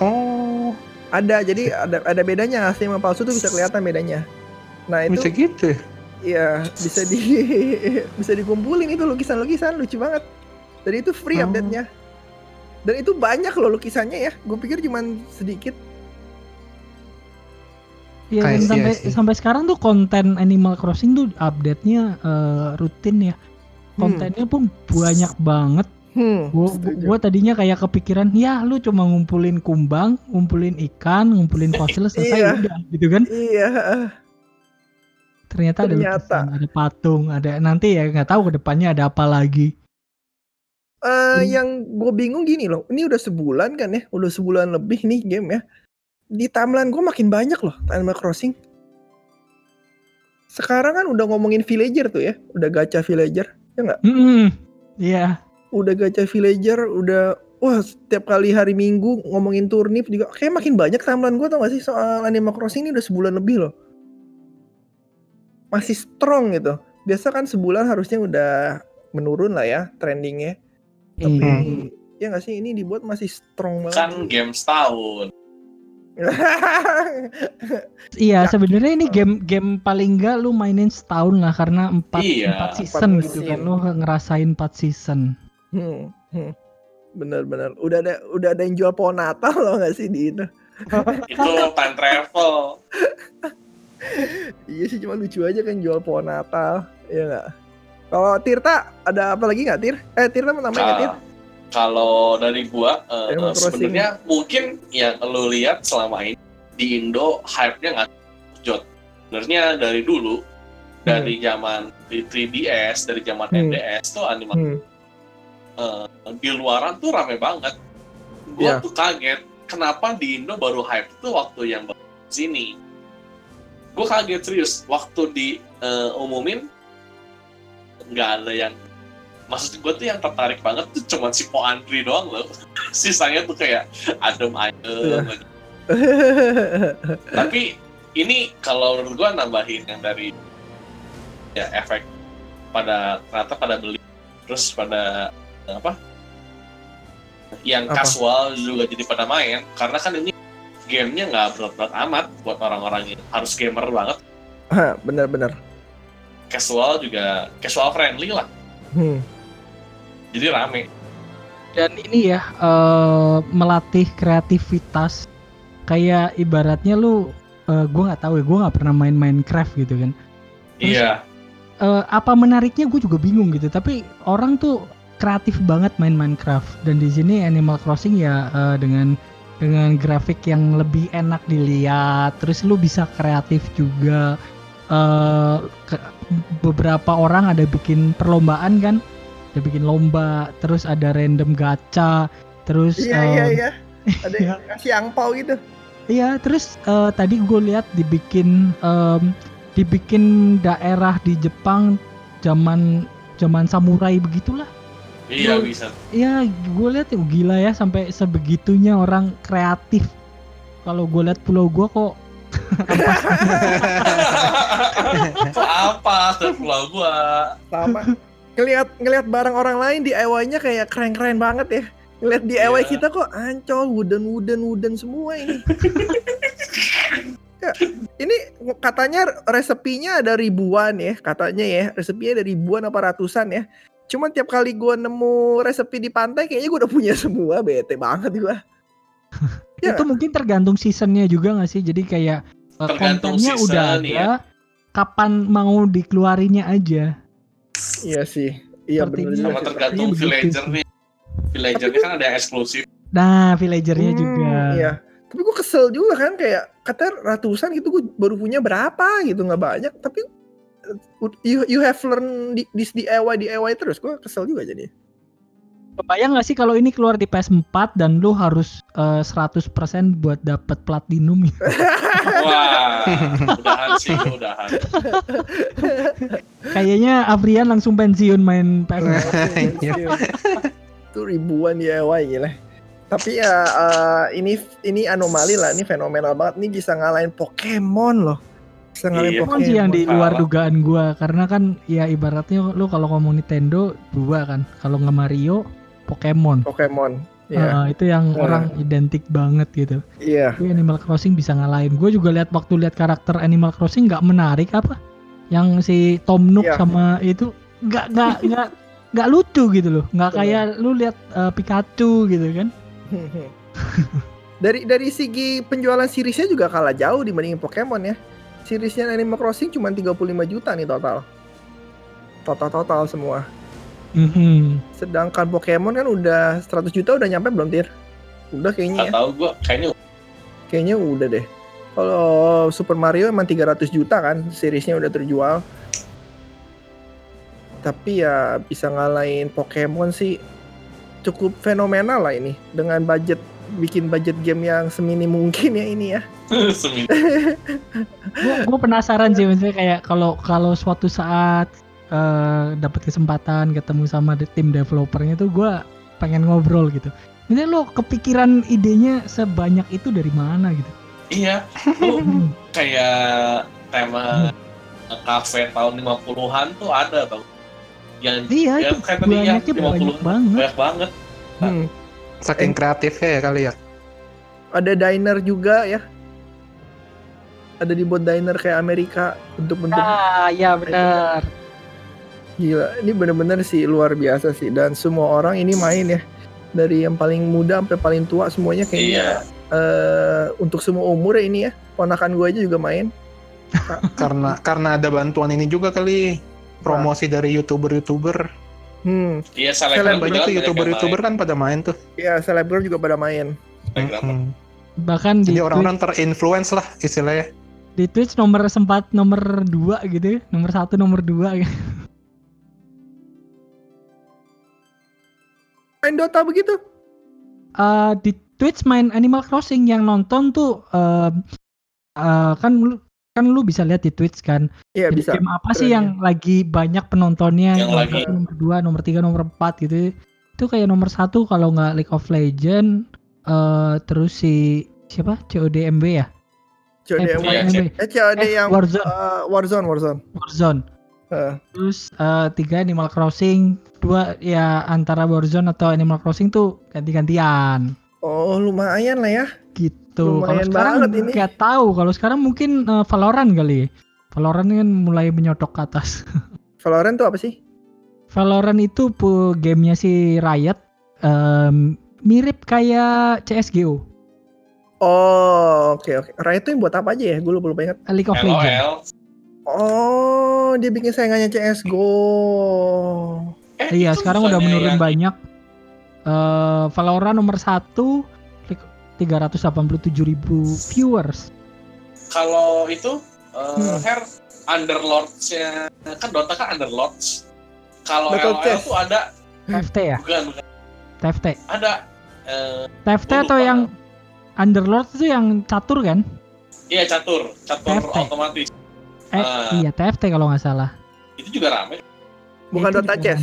oh ada jadi ada ada bedanya asli sama palsu tuh bisa kelihatan bedanya nah itu bisa gitu ya? Iya, bisa di bisa dikumpulin itu lukisan-lukisan lucu banget. Dan itu free Oh. update-nya. Dan itu banyak loh lukisannya ya. Gue pikir cuman sedikit. Iya, dan sampai see. sampai sekarang tuh konten Animal Crossing tuh update-nya eh, rutin ya. Kontennya pun banyak banget. Hmm. Gua, tadinya kayak kepikiran, ya lu cuma ngumpulin kumbang, ngumpulin ikan, ngumpulin fosil selesai Iya. udah gitu kan. Iya. Ternyata, ada Ternyata. lukisan, ada patung, ada nanti ya nggak tahu ke depannya ada apa lagi. Eh, Hmm. yang gue bingung gini loh. Ini udah sebulan kan ya, udah sebulan lebih nih game ya. Di timeline gue makin banyak loh Animal Crossing. Sekarang kan udah ngomongin villager tuh ya, udah gacha villager. Hmm, iya. udah gacha villager, udah wah setiap kali hari Minggu ngomongin turnip juga kayak makin banyak timeline gue tau gak sih soal Animal Crossing ini udah sebulan lebih loh. Masih strong gitu. Biasa kan sebulan harusnya udah menurun lah ya trendingnya. Tapi Iya. ya gak sih ini dibuat masih strong banget. Kan game setahun. Iya, Ya. sebenarnya ini game game paling enggak lu mainin setahun lah karena empat Iya, empat season gitu kan lu ngerasain empat season. Hmm, hmm. Bener-bener. Udah ada udah ada yang jual pohon Natal loh gak sih di itu? Itu time travel. Iya sih cuma lucu aja kan jual pohon Natal, Iya nggak? Kalau Tirta ada apa lagi nggak Tir? Eh Tirta mau nambahin nggak Tir? Ka- Kalau dari gua Crossing. sebenarnya mungkin yang lo lihat selama ini di Indo hype-nya nggak jod. Sebenarnya dari dulu dari zaman di 3DS, dari zaman Hmm. NDS tuh animal Hmm. eh, di luaran tuh rame banget. Gua Iya. tuh kaget kenapa di Indo baru hype tuh waktu yang baru sini. Gue kaget serius waktu di eh, umumin nggak ada yang maksud gue tuh yang tertarik banget tuh cuma si Po Andri doang loh. Sisanya tuh kayak adem ayem. aja. Tapi ini kalau menurut gue nambahin yang dari ya efek pada ternyata pada beli terus pada apa yang Apa? casual juga jadi pada main karena kan ini gamenya nggak berat-berat amat buat orang-orang yang harus gamer banget Bener-bener. casual juga casual friendly lah Hmm. Jadi rame. Dan ini ya eh, melatih kreativitas. Kayak ibaratnya lu eh, gua nggak tahu ya, gua nggak pernah main Minecraft gitu kan. Terus- iya. Eh, apa menariknya gue juga bingung gitu. Tapi orang tuh kreatif banget main Minecraft. Dan di sini Animal Crossing ya eh, dengan dengan grafik yang lebih enak dilihat. Terus lu bisa kreatif juga. Eh ke- beberapa orang ada bikin perlombaan kan ada bikin lomba terus ada random gacha terus Iya eh, iya iya. Ada yang kasih angpau gitu. Iya, terus eh, tadi gue lihat dibikin em, dibikin daerah di Jepang zaman zaman samurai begitulah. iya Gua- bisa Iya, gue lihat ya gila ya sampai sebegitunya orang kreatif. Kalau gue lihat pulau gue kok apa pulau gua Sama. Ngelihat ngelihat barang orang lain DIY-nya kayak keren-keren banget ya. Ngelihat DIY Iya. kita kok ancol wooden wooden wooden semua ini. Ya, ini katanya resepinya ada ribuan ya, katanya ya. Resepinya ada ribuan apa ratusan ya. Cuman tiap kali gua nemu resepi di pantai kayaknya gua udah punya semua, bete banget gua. Ya. itu mungkin tergantung seasonnya juga nggak sih? Jadi kayak eh, Tergantung kontennya season, udah ada, ya. kapan mau dikeluarinya aja. Iya sih. Iya benar sama juga. tergantung villager nih villagernya kan ada yang eksklusif Nah, villagernya Hmm, juga. Iya. Tapi gue kesel juga kan kayak kata ratusan gitu gue baru punya berapa gitu nggak banyak tapi uh, you you have learn di, this DIY DIY terus gue kesel juga jadi. Kebayang gak sih kalau ini keluar di PS4 dan lu harus eh, 100% buat dapet platinum ya? wah udahan sih udahan Kayaknya Afrian langsung pensiun main PS4. Iya. Itu ribuan DIY gila. Tapi ya eh, ini ini anomali lah, ini fenomenal banget. Ini bisa ngalahin Pokemon loh. Bisa ngalahin Iya. Pokemon sih yang di luar dugaan gua karena kan ya ibaratnya lu kalau ngomong Nintendo dua kan. Kalau nggak Mario, Pokemon. Pokemon. Iya. Eh, itu yang Iya. orang identik banget gitu. Iya. Tapi Animal Crossing bisa ngalahin. Gue juga lihat waktu lihat karakter Animal Crossing nggak menarik apa? yang si Tom Nook Iya. sama itu nggak nggak nggak nggak lucu gitu loh nggak kayak lu lihat eh, Pikachu gitu kan dari dari segi penjualan seriesnya juga kalah jauh dibandingin Pokemon ya. Seriesnya Animal Crossing cuma 35 juta nih total. Total total semua. Mhm. Sedangkan Pokemon kan udah 100 juta udah nyampe belum Tir? Udah kayaknya Gak ya. tahu gue kayaknya Kayaknya udah deh. Kalau Super Mario emang 300 juta kan seriesnya udah terjual. Tapi ya bisa ngalahin Pokemon sih cukup fenomenal lah ini dengan budget bikin budget game yang semini mungkin ya ini ya. gue gue penasaran sih maksudnya kayak kalau kalau suatu saat eh, dapat kesempatan ketemu sama de- tim developernya tuh gue pengen ngobrol gitu ini lo kepikiran idenya sebanyak itu dari mana gitu Iya, lu kayak tema kafe tahun 50-an tuh ada tau. Yang iya ya, itu kayak tadi ya, banyaknya 50 banyak banget banyak banget. Hmm. Saking kreatifnya ya kali ya. Ada diner juga ya. Ada dibuat diner kayak Amerika bentuk-bentuk ah ya benar gila. Ini bener-bener sih luar biasa sih dan semua orang ini main ya. Dari yang paling muda sampai paling tua semuanya Iya. kayaknya eh untuk semua umur ya ini ya. Ponakan gue aja juga main. Karena karena ada bantuan ini juga kali promosi dari youtuber-youtuber. Hmm, Iya, selebgram Seleb Banyak juga tuh youtuber-youtuber kan pada main tuh. ya selebgram juga pada main. Selebgram. Mm-mm. bahkan di Jadi orang-orang terinfluence lah istilahnya. Di Twitch nomor sempat nomor dua gitu ya. nomor satu nomor dua gitu. Main Dota begitu. Eh, di Twitch main Animal Crossing yang nonton tuh eh, eh, kan lu kan lu bisa lihat di Twitch kan. Iya Jadi bisa. game apa sih Keren yang lagi banyak penontonnya? Yang nomor lagi- nomor dua nomor tiga nomor empat gitu. Itu kayak nomor satu kalau nggak League of Legend eh terus si siapa? CODMB ya? COD eh, yang Iya, eh COD Eh, yang Warzone. eh, Warzone Warzone. Warzone Eh, terus eh, tiga Animal Crossing dua ya antara Warzone atau Animal Crossing tuh ganti-gantian oh lumayan lah ya. gitu kalau Lumayan sekarang banget ini. nggak tahu kalau sekarang mungkin eh, Valorant kali Valorant kan mulai menyodok ke atas Valorant tuh apa sih? Valorant itu pu gamenya si Riot em, mirip kayak CSGO Oh oke oke. Riot tuh yang buat apa aja ya? Gue lupa lupa ingat. League of Legends LOL. Oh dia bikin saingannya CS:GO. Eh, iya sekarang udah bukannya menurun yang- banyak Eh, Valorant nomor satu 387 ribu viewers Kalau itu eh Hmm. Her Underlords-nya kan Dota kan Underlords. Kalau LOL Chess. tuh ada TFT ya bukan bukan TFT ada eh TFT atau yang Underlord itu yang catur kan iya catur, catur TFT. otomatis. Eh Ah. iya TFT kalau nggak salah Itu juga rame Bukan Itu Dota Chess.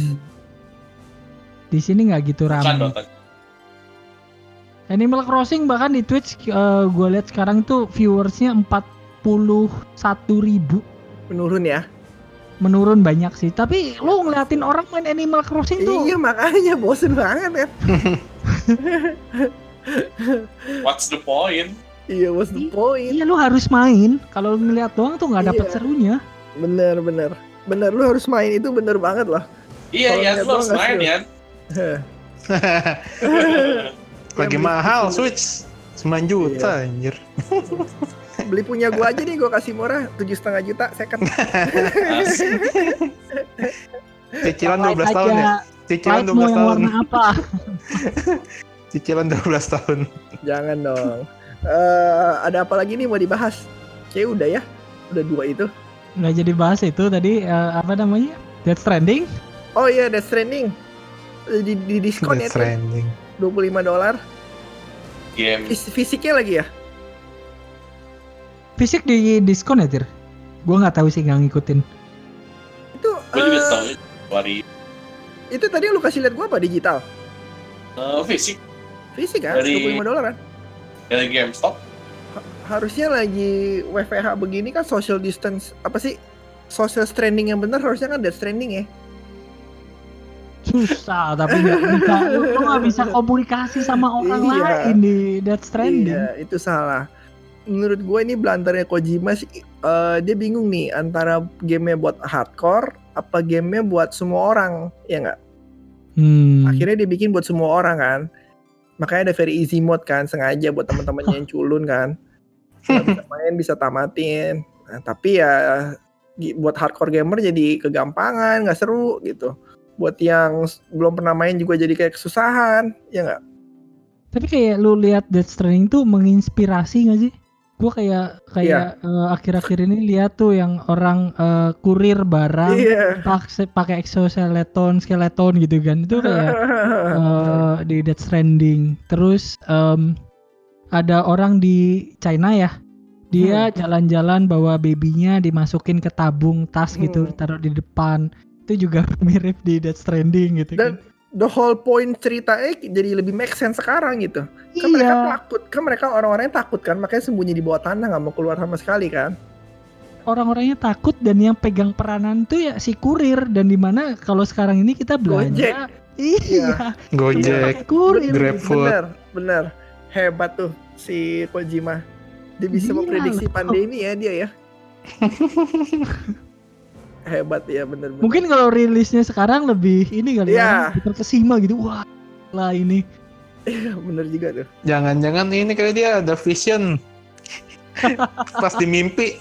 di sini nggak gitu bukan ramai Dota. Animal Crossing bahkan di Twitch gue lihat sekarang tuh viewersnya 41 ribu Menurun ya. menurun banyak sih tapi lu ngeliatin orang main Animal Crossing tuh Iya makanya bosen banget kan. What's the point? Iya what's the point? iya lu harus main kalau lu ngeliat doang tuh nggak dapet Iya. serunya Bener bener. Bener lu harus main itu bener banget lah. Iya, ya lihat lu harus main ya. Lagi Yang mahal Switch 9 juta anjir. Beli punya gua aja nih gua kasih murah tujuh setengah juta second. Asik. Cicilan Light 12 tahun ya. Cicilan light mau 12 yang tahun. warna apa Cicilan 12 tahun. Jangan dong. Eh ada apa lagi nih mau dibahas? Kayak udah ya. Udah dua itu. nggak jadi bahas itu tadi eh, apa namanya Death Stranding Oh iya Death Stranding. Eh, Di, di diskon ya Death tuh. Stranding. 25 dolar. Game Fis- Fisiknya lagi ya? fisik di diskon ya Tir? Gua nggak tahu sih nggak ngikutin Itu gue juga eh, tahu ya. Wari itu tadi lu kasih lihat gua apa digital? eh, fisik Fisik kan? Dari- 25 dolar kan? Dari GameStop. Harusnya lagi WFH begini kan social distance apa sih? Social stranding yang benar harusnya kan Death Stranding ya. susah tapi nggak bisa lu nggak bisa komunikasi sama orang Iya. lain di Death Stranding Iya, itu salah. menurut gue ini blundernya Kojima sih eh, dia bingung nih antara gamenya buat hardcore apa gamenya buat semua orang ya nggak Hmm. akhirnya dia bikin buat semua orang kan makanya ada very easy mode kan sengaja buat teman-teman yang culun kan. Nggak bisa main bisa tamatin. Nah, tapi ya buat hardcore gamer jadi kegampangan nggak seru gitu. Buat yang belum pernah main juga jadi kayak kesusahan ya nggak? Tapi kayak lu lihat Death Stranding tuh menginspirasi gak sih? Gue kayak kayak eh, akhir-akhir ini lihat tuh yang orang eh, kurir barang iya. pakai pakai exoskeleton, skeleton gitu kan. Itu kayak eh, di Death Stranding. Terus em, ada orang di China ya. Dia jalan-jalan bawa babynya dimasukin ke tabung tas gitu, Hmm. taruh di depan. Itu juga mirip di Death Stranding gitu dan kan. the whole point ceritanya jadi lebih make sense sekarang gitu kan mereka Iya, takut kan mereka orang-orangnya takut kan makanya sembunyi di bawah tanah nggak mau keluar sama sekali kan orang-orangnya takut dan yang pegang peranan tuh ya si kurir dan di mana kalau sekarang ini kita belanja iya. Gojek, kurir GrabFood. bener bener. Hebat tuh si Kojima. Dia bisa Gila memprediksi loh. pandemi ya dia ya. Hebat ya bener bener. Mungkin kalau rilisnya sekarang lebih ini kali Iya. ya terkesima gitu. Wah lah ini. Bener juga tuh. Jangan-jangan ini kayak dia ada vision. Pas di mimpi,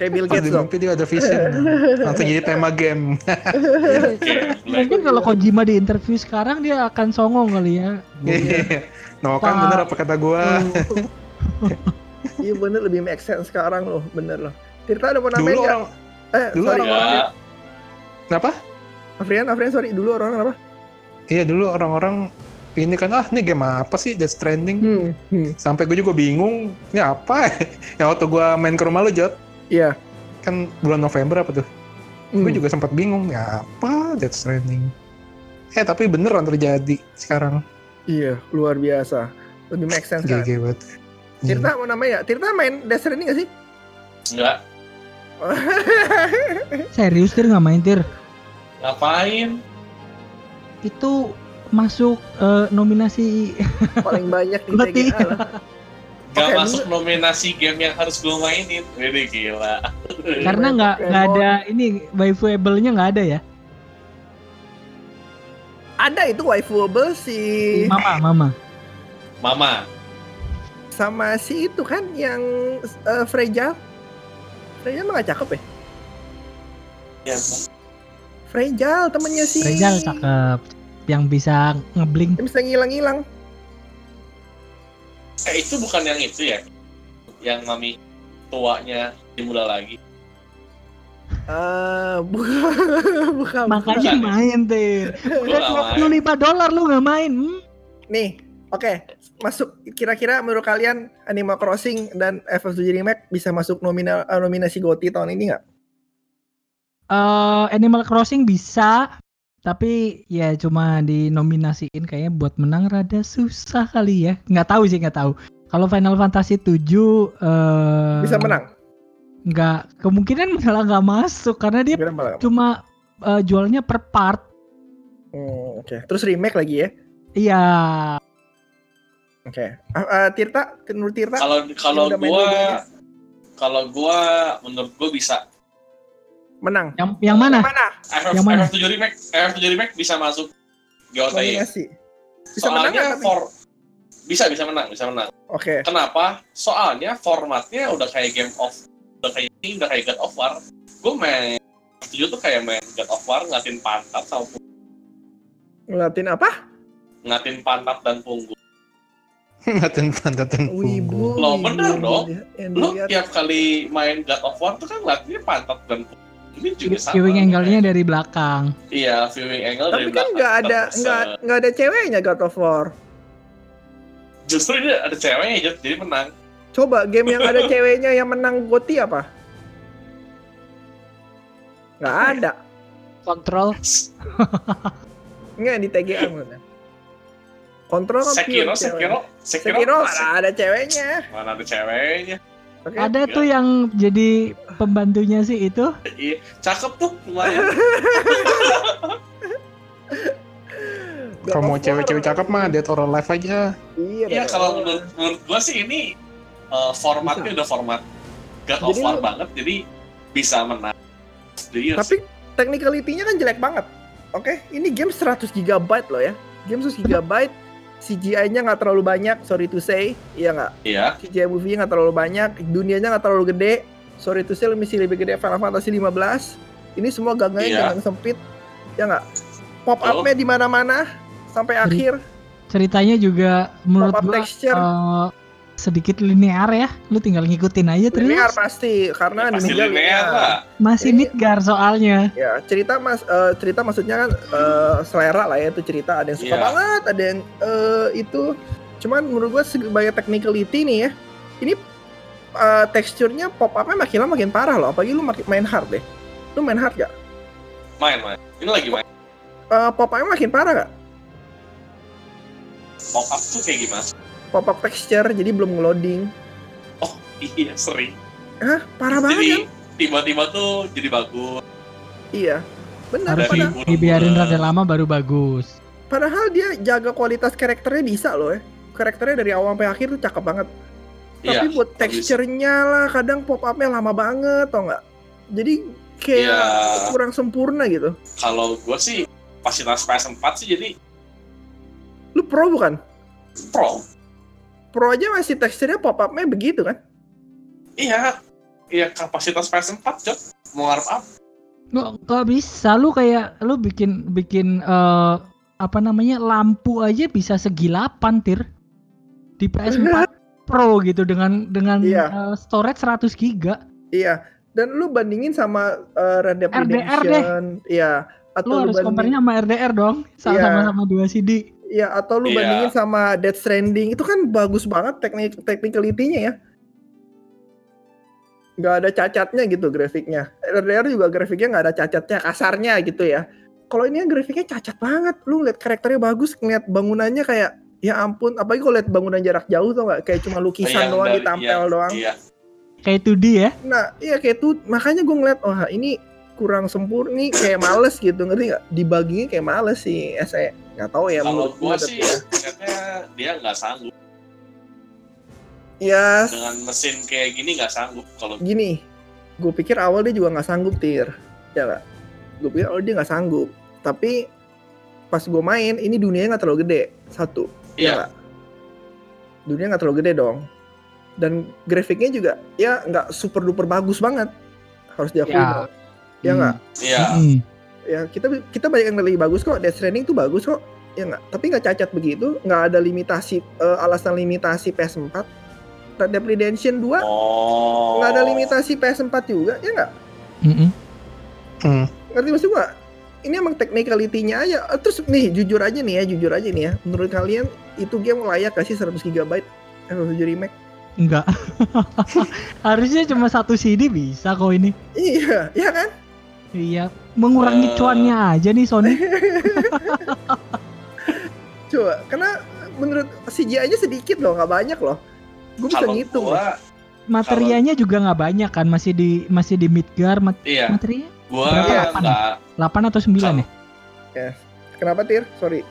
kayak Bill Gates dong mimpi dia ada vision. Langsung jadi tema game. Mungkin kalau Kojima di interview sekarang dia akan songong kali ya no kan bener apa kata gua. iya bener lebih make sense sekarang loh bener loh Tirta ada mau nambahin Dulu nggak? orang eh dulu sorry ya, apa? Afrian Afrian sorry dulu orang apa Iya dulu orang-orang ini kan ah ini game apa sih Death Stranding hmm. hmm. sampai gue juga bingung ini apa ya waktu gue main ke rumah lu Jot iya. Kan bulan November apa tuh? Hmm. gue juga sempat bingung ya apa Death Stranding eh tapi beneran terjadi sekarang. Iya luar biasa. Lebih make sense kan? GG banget. Iya. Tirta mau namanya ya? Tirta main Death Stranding gak sih? Enggak serius tir? Nggak main tir? Ngapain? itu masuk eh, nominasi paling banyak di Berarti- TGA lah Gak Oke, masuk nominasi game yang harus gue mainin. Ini gila. karena nggak nggak ada ini waifuable-nya nggak ada ya? Ada itu waifuable si mama mama. Mama, sama si itu kan yang uh, Fragile Fragile mah gak cakep ya? Ya, Fragile temennya si Rejal cakep. Yang bisa ngeblink. Yang bisa ngilang-ngilang eh itu bukan yang itu ya? Yang mami tuanya di muda lagi. Eh, bukan bukan makanya bukan ya? main tir udah gak dua main. puluh dolar lu nggak main hmm? nih oke masuk kira-kira menurut kalian Animal Crossing dan FF7 Remake bisa masuk nomina, eh, nominasi GOTY tahun ini nggak? Eh, Animal Crossing bisa tapi ya cuma dinominasiin kayaknya buat menang rada susah kali ya nggak tahu sih nggak tahu kalau Final Fantasy 7 eh Bisa menang? nggak kemungkinan malah nggak masuk karena dia malah. cuma eh, jualnya per part Hmm, Oke, terus remake lagi ya? iya Oke. Ah, ah, Tirta, menurut Tirta? Kalau kalau gua kalau gua menurut gua bisa menang. yang yang mana Mana? FF, Yang mana? FF7 remake FF7 remake bisa masuk GOTY. Bisa menang Soalnya tapi? for bisa bisa menang, bisa menang. Oke. Kenapa? Soalnya formatnya udah kayak Game of udah kayak ini udah kayak God of War. Gue main FF7 tuh kayak main God of War ngatin pantat sama punggung. Ngeliatin apa? ngatin pantat dan punggung. ngatin pantat Wibu. Loh, wibu bener yang dong. yang Lu dilihat. tiap kali main God of War tuh kan ngeliatinnya pantat dan punggung. Ini juga sama. viewing angle-nya dari belakang Iya, viewing angle dari Tapi kan belakang. nggak ada nggak eh, nggak ada ceweknya God of War. Justru ini ada ceweknya jadi menang. Coba game yang ada ceweknya yang menang GOTY apa? Nggak ada. kontrol Nggak di TGA maksudnya. Kontrol kan Sekiro. Sekiro, Sekiro, Sekiro mana, mana ada ceweknya. mana ada ceweknya. Oke. ada tuh yang jadi pembantunya sih itu Iya, cakep tuh lumayan. Kalau mau cewek-cewek cakep mah Dead or Alive aja Iya. Iya, dong. kalau menurut, menurut gua sih ini eh, formatnya udah format God of Jadi War banget, jadi bisa menang. Serius. Tapi technicality-nya kan jelek banget. Oke, ini game 100 GB loh ya. Game 100 GB, CGI-nya nggak terlalu banyak, sorry to say, iya nggak? Iya, CGI movie-nya nggak terlalu banyak, dunianya nggak terlalu gede. Sorry to say, masih lebih gede Final Fantasy 15. Ini semua gangnya Iya. gang sempit, ya nggak? Pop up-nya di mana-mana sampai akhir. Ceritanya juga menurut Pop up gua texture. eh, sedikit linear ya. Lu tinggal ngikutin aja terus. Linear pasti, karena ya pasti linear lah. Masih Ini- Midgar soalnya. Ya, cerita mas eh, cerita maksudnya kan eh, selera lah ya itu cerita ada yang suka Iya. banget, ada yang eh, itu cuman menurut gua sebagai technicality nih ya. Ini eh, teksturnya pop up-nya makin lama makin parah loh, apalagi lu makin main hard deh. Lu main hard gak? Main, main. Ini lagi main. Eh, pop up-nya makin parah gak? Pop up tuh kayak gimana? Pop up texture jadi belum ngeloading. Oh, iya sering. Hah, parah banget Jadi kan? tiba-tiba tuh jadi bagus. Iya. Benar Harus padahal, dibiarin rada lama baru bagus. padahal dia jaga kualitas karakternya bisa loh ya. Karakternya dari awal sampai akhir tuh cakep banget. Iya. Tapi buat teksturnya lah kadang pop up-nya lama banget tau nggak? Jadi kayak Iya. kurang sempurna gitu. Kalau gua sih fasilitas PS4 sih jadi Lu pro bukan? pro. Pro aja masih teksturnya pop up-nya begitu kan? Iya. Iya kapasitas PS4, Cok. Mau ngarep apa? Lu gak bisa lu kayak lu bikin bikin eh, apa namanya lampu aja bisa segilapan tir di PS4 Pro gitu dengan dengan Iya. eh, storage 100 giga. Iya. Dan lu bandingin sama uh, Red Dead RDR deh. Redemption, iya. Atau Lu lu, harus bandingin, sama RDR dong. Iya. Sama-sama dua CD. Iya. Atau lu Iya. bandingin sama Death Stranding, itu kan bagus banget teknik technicality-nya ya. Nggak ada cacatnya gitu grafiknya. RDR juga grafiknya nggak ada cacatnya, kasarnya gitu ya. Kalau ini grafiknya cacat banget. Lu lihat karakternya bagus, ngeliat bangunannya kayak ya ampun, apalagi kalau lihat bangunan jarak jauh tuh nggak kayak cuma lukisan Yang doang dari- ditampel iya, doang. Iya. Kayak 2D ya. Nah, iya kayak tuh makanya gue ngeliat wah ini kurang sempurna nih kayak males gitu ngerti nggak? Dibaginya kayak males sih SE. Nggak tahu ya Kalau menurut gua sih ya. ternyata dia nggak sanggup Ya dengan mesin kayak gini nggak sanggup kalau gini, gue pikir awal dia juga nggak sanggup tir, ya nggak? Gue pikir awal dia nggak sanggup, tapi pas gue main ini dunianya nggak terlalu gede satu, ya iya nggak? Dunia nggak terlalu gede dong, dan grafiknya juga ya nggak super duper bagus banget, harus diakui Ya. Ya nggak? iya. Mm. ya kita kita banyak yang lebih bagus kok. Death Stranding tuh bagus kok. Ya nggak? Tapi nggak cacat begitu. Nggak ada limitasi eh, alasan limitasi PS4 Red Dead Redemption 2 oh. nggak ada limitasi PS4 juga. Ya nggak? Mm-mm. Hmm. ngerti maksud gua? Ini emang technicality-nya aja. Eh, terus nih jujur aja nih ya jujur aja nih ya. Menurut kalian itu game layak gak sih 100 GB FF7 remake? Enggak. Harusnya cuma satu CD bisa kok ini. iya ya kan Iya, mengurangi Eh. cuannya aja nih Sony. coba karena menurut CGI-nya sedikit loh nggak banyak loh. Gue bisa ngitung gua Materianya juga nggak banyak kan, masih di masih di Midgar mat iya. materinya? Gua Berapa, delapan. ya? nggak 8 atau 9 ya? kenapa tir? Sorry.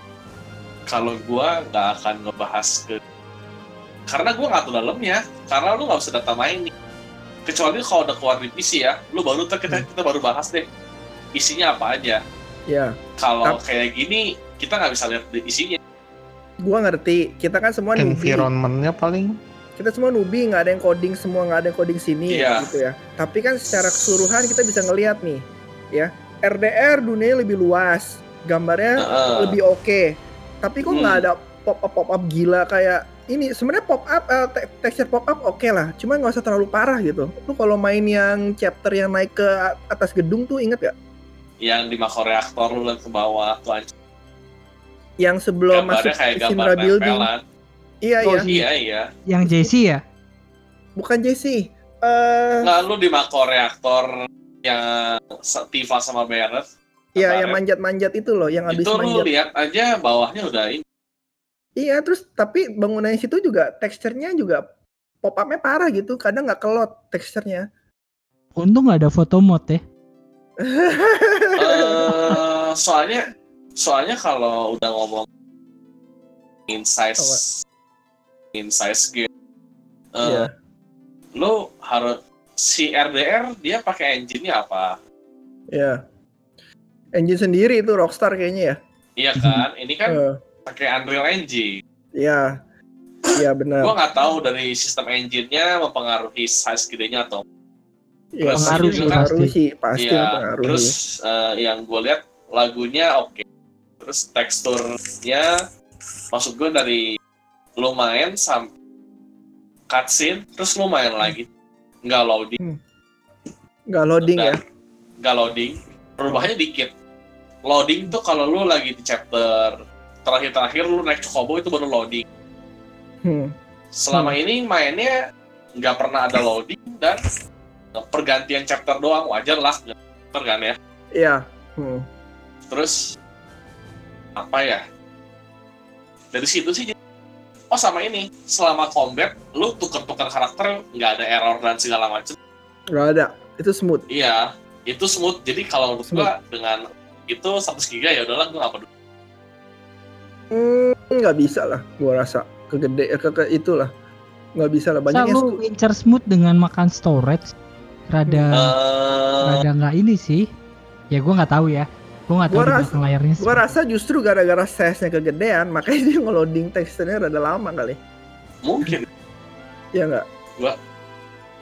Kalau gua nggak akan ngebahas ke karena gua nggak tahu dalamnya karena lu nggak usah data main nih kecuali kalau udah keluar di PC ya lu baru ntar kita kita baru bahas deh isinya apa aja. Ya kalau Tap- kayak gini kita nggak bisa lihat di isinya gua ngerti. Kita kan semua newbie. Environmentnya paling kita semua newbie nggak ada yang coding semua nggak ada yang coding sini Iya. gitu ya. Tapi kan secara keseluruhan kita bisa ngelihat nih ya. RDR dunia lebih luas gambarnya Heeh. lebih oke. Tapi kok nggak Hmm. ada pop up pop up gila kayak ini sebenarnya pop up eh, te- texture pop up oke lah cuma nggak usah terlalu parah gitu. Lu kalau main yang chapter yang naik ke atas gedung tuh inget gak yang di makro reaktor lu ke bawah tuh anjing. yang sebelum masuk kayak ke Sinra building. iya Oh, iya. Iya iya. Yang Jesse ya? bukan Jesse eh nggak lu di makro reaktor yang Tifa sama Barret iya yang manjat-manjat itu loh yang habis itu lu manjat. lihat aja bawahnya udah ini Iya, terus tapi bangunan situ juga teksturnya juga pop up-nya parah gitu. Kadang nggak kelot teksturnya. Untung nggak ada foto mod ya. Eh, soalnya soalnya kalau udah ngomong in size in size game eh, Iya. lu harus si RDR dia pakai engine-nya apa? Ya. Engine sendiri itu Rockstar kayaknya ya. Iya kan? Ini kan Eh, pakai Unreal Engine. Iya. Iya benar. Gua nggak tahu dari sistem engine-nya mempengaruhi size gedenya atau Iya, Pengaruh pasti sih, pengaruh pasti. sih, pasti Iya, pengaruh. terus eh, yang gue lihat lagunya oke. Terus teksturnya maksud gue dari lo main sampai cutscene terus lo main lagi nggak loading Nggak loading ya. dan nggak loading perubahannya dikit loading tuh kalau lu lagi di chapter terakhir-terakhir lu naik chocobo itu baru loading Hmm. selama ini mainnya nggak pernah ada loading dan pergantian chapter doang wajar lah chapter kan ya Iya. Hmm. terus apa ya dari situ sih oh sama ini selama combat lu tuker-tuker karakter nggak ada error dan segala macam Nggak ada. Itu smooth. iya itu smooth jadi kalau menurut gua dengan itu 100 giga ya udahlah gua nggak peduli Hmm, nggak bisa lah, gua rasa kegede eh, ke, ke itulah. Nggak bisa lah. Banyak lu incer smooth dengan makan storage rada Eh, rada nggak ini sih ya gua nggak tahu ya gua nggak tahu Gua di ras- belakang layarnya Gua rasa justru gara-gara size-nya kegedean, makanya dia nge-loading teksturnya rada lama kali. mungkin Ya nggak?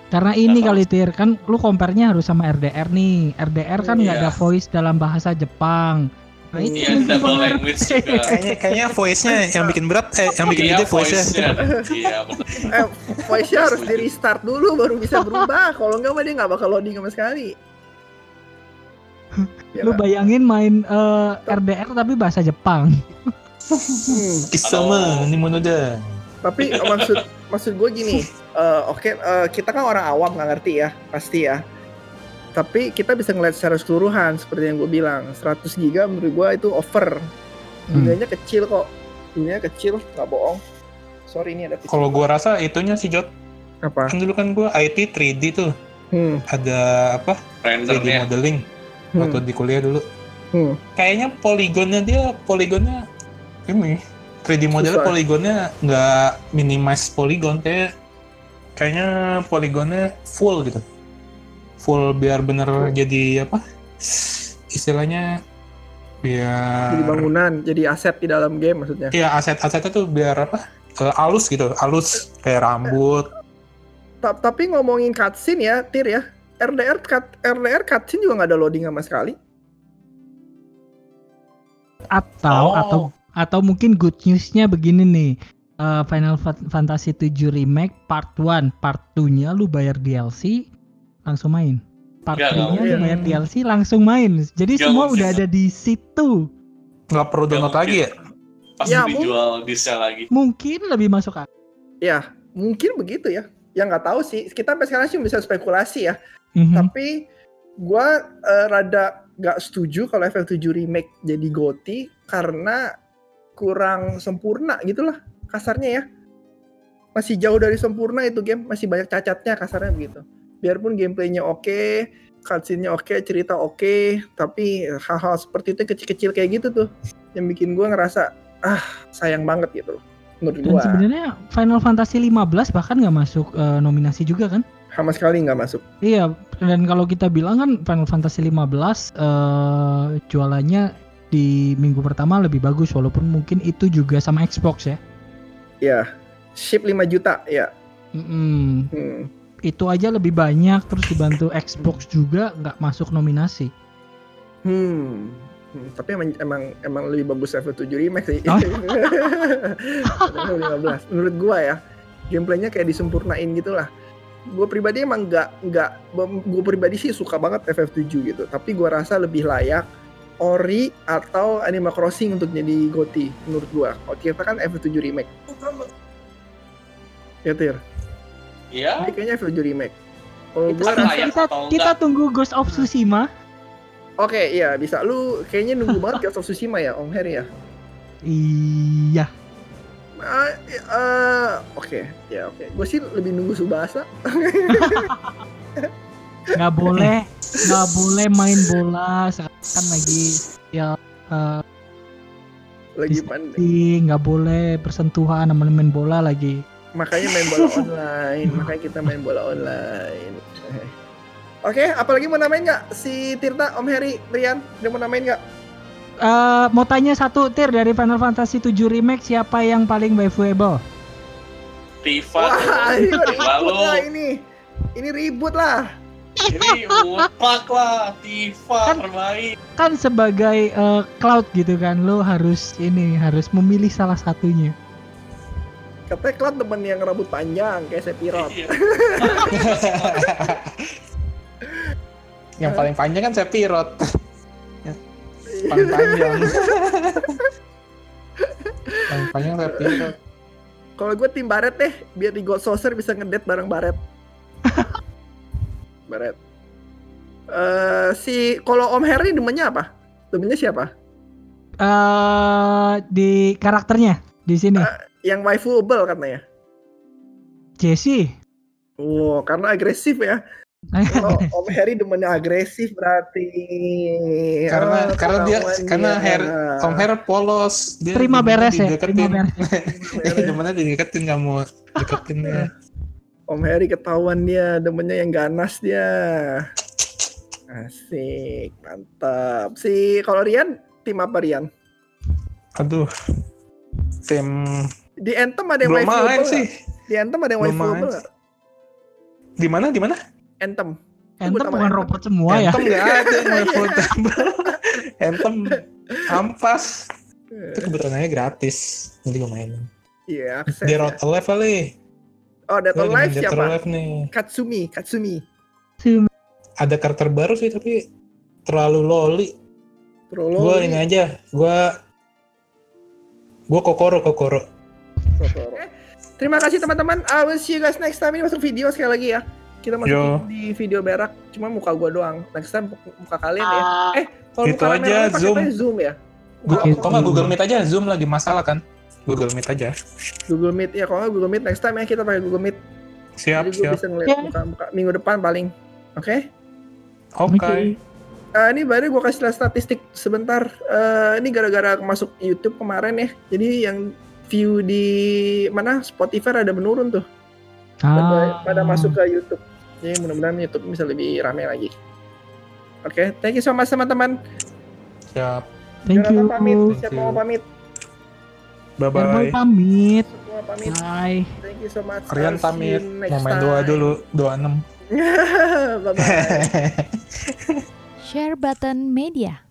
karena ini tahu. kali tir kan lu compare-nya harus sama RDR nih RDR kan nggak Iya. ada voice dalam bahasa Jepang nah itu iya mungkin double pengaruh. language juga Kayaknya kayaknya voice-nya yang bikin berat eh yang bikin iya gede voice-nya. voice-nya iya Eh, voice-nya harus di restart dulu baru bisa berubah. Kalau nggak mah dia nggak bakal loading sama sekali. Lu bayangin main eh, RDR tapi bahasa Jepang Hmm. Kisama, ini monoda. Tapi maksud maksud gue gini, eh, oke kita kan orang awam nggak ngerti ya, pasti ya. Tapi kita bisa ngeliat secara keseluruhan seperti yang gue bilang, 100 giga menurut gue itu over. Hmm. Giganya kecil kok, giganya kecil, nggak bohong. Sorry ini ada Kalau gua rasa itunya sih Jot, apa? kan dulu kan gua IT 3D tuh. Hmm. Ada apa? 3D rendernya modeling Hmm. waktu di kuliah dulu. Hmm. Kayaknya poligonnya dia poligonnya ini 3D modelnya Susah. poligonnya nggak minimize poligon kayak kayaknya poligonnya full gitu. Full biar bener jadi apa? Istilahnya biar Jadi bangunan, jadi aset di dalam game maksudnya. Iya aset-asetnya tuh biar apa? eh, alus gitu, alus kayak rambut. Ta- tapi ngomongin cutscene ya, Tir ya. RDR cut, RDR cutscene juga nggak ada loading sama sekali. atau Oh. atau atau mungkin good newsnya begini nih Eh, Final Fa- Fantasy 7 Remake Part 1 Part 2 nya lu bayar DLC langsung main Part Nggak, 3 nya bayar DLC langsung main jadi Nggak semua mungkin. udah ada di situ Nggak perlu download lagi ya? pas Ya, dijual di sel lagi mungkin lebih masuk akal Ya, mungkin begitu ya. Ya nggak tahu sih. Kita sampai sekarang sih bisa spekulasi ya. Mhm. Tapi gua eh, rada nggak setuju kalau FF7 remake jadi GOTY karena kurang sempurna gitulah kasarnya ya. Masih jauh dari sempurna itu game, masih banyak cacatnya kasarnya begitu. Biarpun gameplaynya oke, cutscene-nya oke, cerita oke, tapi hal-hal seperti itu kecil-kecil kayak gitu tuh yang bikin gua ngerasa ah sayang banget gitu loh. Menurut dan gua sebenarnya Final Fantasy 15 bahkan nggak masuk eh, nominasi juga kan sama sekali nggak masuk. Iya, dan kalau kita bilang kan Final Fantasy 15 eh jualannya di minggu pertama lebih bagus walaupun mungkin itu juga sama Xbox ya. Ya, ship 5 juta ya. Mm-mm. Hmm. Itu aja lebih banyak terus dibantu Xbox juga nggak masuk nominasi. Hmm. Hmm, tapi emang emang emang lebih bagus FF7 remake sih. Oh. Daripada 15. Menurut gua ya, gameplaynya kayak disempurnain gitu lah. Gue pribadi emang nggak nggak gue pribadi sih suka banget FF7 gitu. Tapi gua rasa lebih layak Ori atau Animal Crossing untuk jadi GOTY menurut gua. Kalau kita kan FF7 remake. Ya Tir, iya ini kayaknya FF7 remake. Kalau Kita, gua rasa ya? kita, kita tunggu Ghost of Tsushima. Oke, iya bisa. Lu kayaknya nunggu banget Ghost of Tsushima ya, Om Heri ya. Iya. Ah, eh, oke, ya oke. Gue sih lebih nunggu Subasa. Nggak boleh, nggak boleh main bola sekarang kan lagi ya eh, Lagi pandai. nggak boleh bersentuhan sama main bola lagi makanya main bola online makanya kita main bola online. Oke apalagi mau namain nggak si Tirta Om Heri Rian? Dia mau namain nggak? Eh, mau tanya satu tir dari Final Fantasy 7 remake siapa yang paling waifuable? Tifa wah ini lalu lah ini. Ini ribut lah. Ini mutlak lah Tifa Kan- terbaik. Kan sebagai eh, cloud gitu kan, lo harus ini harus memilih salah satunya. Katanya Cloud temen yang rambut panjang kayak Sephiroth Iya. Yang paling panjang kan Sephiroth. Yang paling panjang. paling panjang Sephiroth. Kalau gue tim Baret deh, biar di God Saucer bisa ngedet bareng Baret. Baret. Eh si kalau Om Harry demennya apa? Demennya siapa? Eh di karakternya di sini Yang waifuable katanya. Jesse. Wow, karena agresif ya. Kalau Om Harry demennya agresif berarti. Karena Oh, karena dia karena hair Tom Hair polos. Dia terima beres ya, terima beres. Demennya dideketin nggak mau deketin ya. Om Harry ketahuan dia demennya yang ganas dia. Asik, mantap. Si kalau Rian tim apa Rian? Aduh. Tim Di Anthem ada yang belum waifuable main sih. Di Anthem ada yang Belum waifuable main. nggak? Di mana di mana? Anthem. Sebut bukan nama robot semua ya. Anthem nggak ada yang waifuable. Anthem ampas. Itu kebetulan aja gratis. Jadi gue mainin. Iya, akses. Di ya. Alive kali. Oh, Dead or Alive Dead or siapa? Alive nih. Katsumi, Katsumi. Ada karakter baru sih tapi terlalu loli. Trollo. Gue ini aja. Gue gue kokoro kokoro. Terima kasih teman-teman. I will see you guys next time. Ini masuk video sekali lagi ya. Kita masuk Yo. di video berak. Cuma muka gua doang. Next time muka kalian ya. Eh, kalau Itu muka aja, rame-rame pakai Zoom. ya? Zoom ya. Oke. Kok nggak Google Meet aja? Zoom lagi masalah kan? Google Meet aja. Google Meet ya. Kalau nggak Google Meet next time ya kita pakai Google Meet. Siap, Jadi gue siap. bisa ngeliat Ya. muka-muka minggu depan paling. Oke? Oke. Eh, ini baru gue kasih lihat statistik sebentar. Eh, ini gara-gara masuk YouTube kemarin ya. Jadi yang view di mana Spotify ada menurun tuh. Pada, Ah. pada masuk ke YouTube. Jadi mudah-mudahan YouTube bisa lebih ramai lagi. Oke, thank you so much teman-teman. Siap. Thank Jonathan you. pamit, you. mau pamit? Bye bye. pamit. Semua pamit. Bye. Thank you so much. Rian pamit. Mau main doa dulu. Doa 6. Bye bye. Share button media.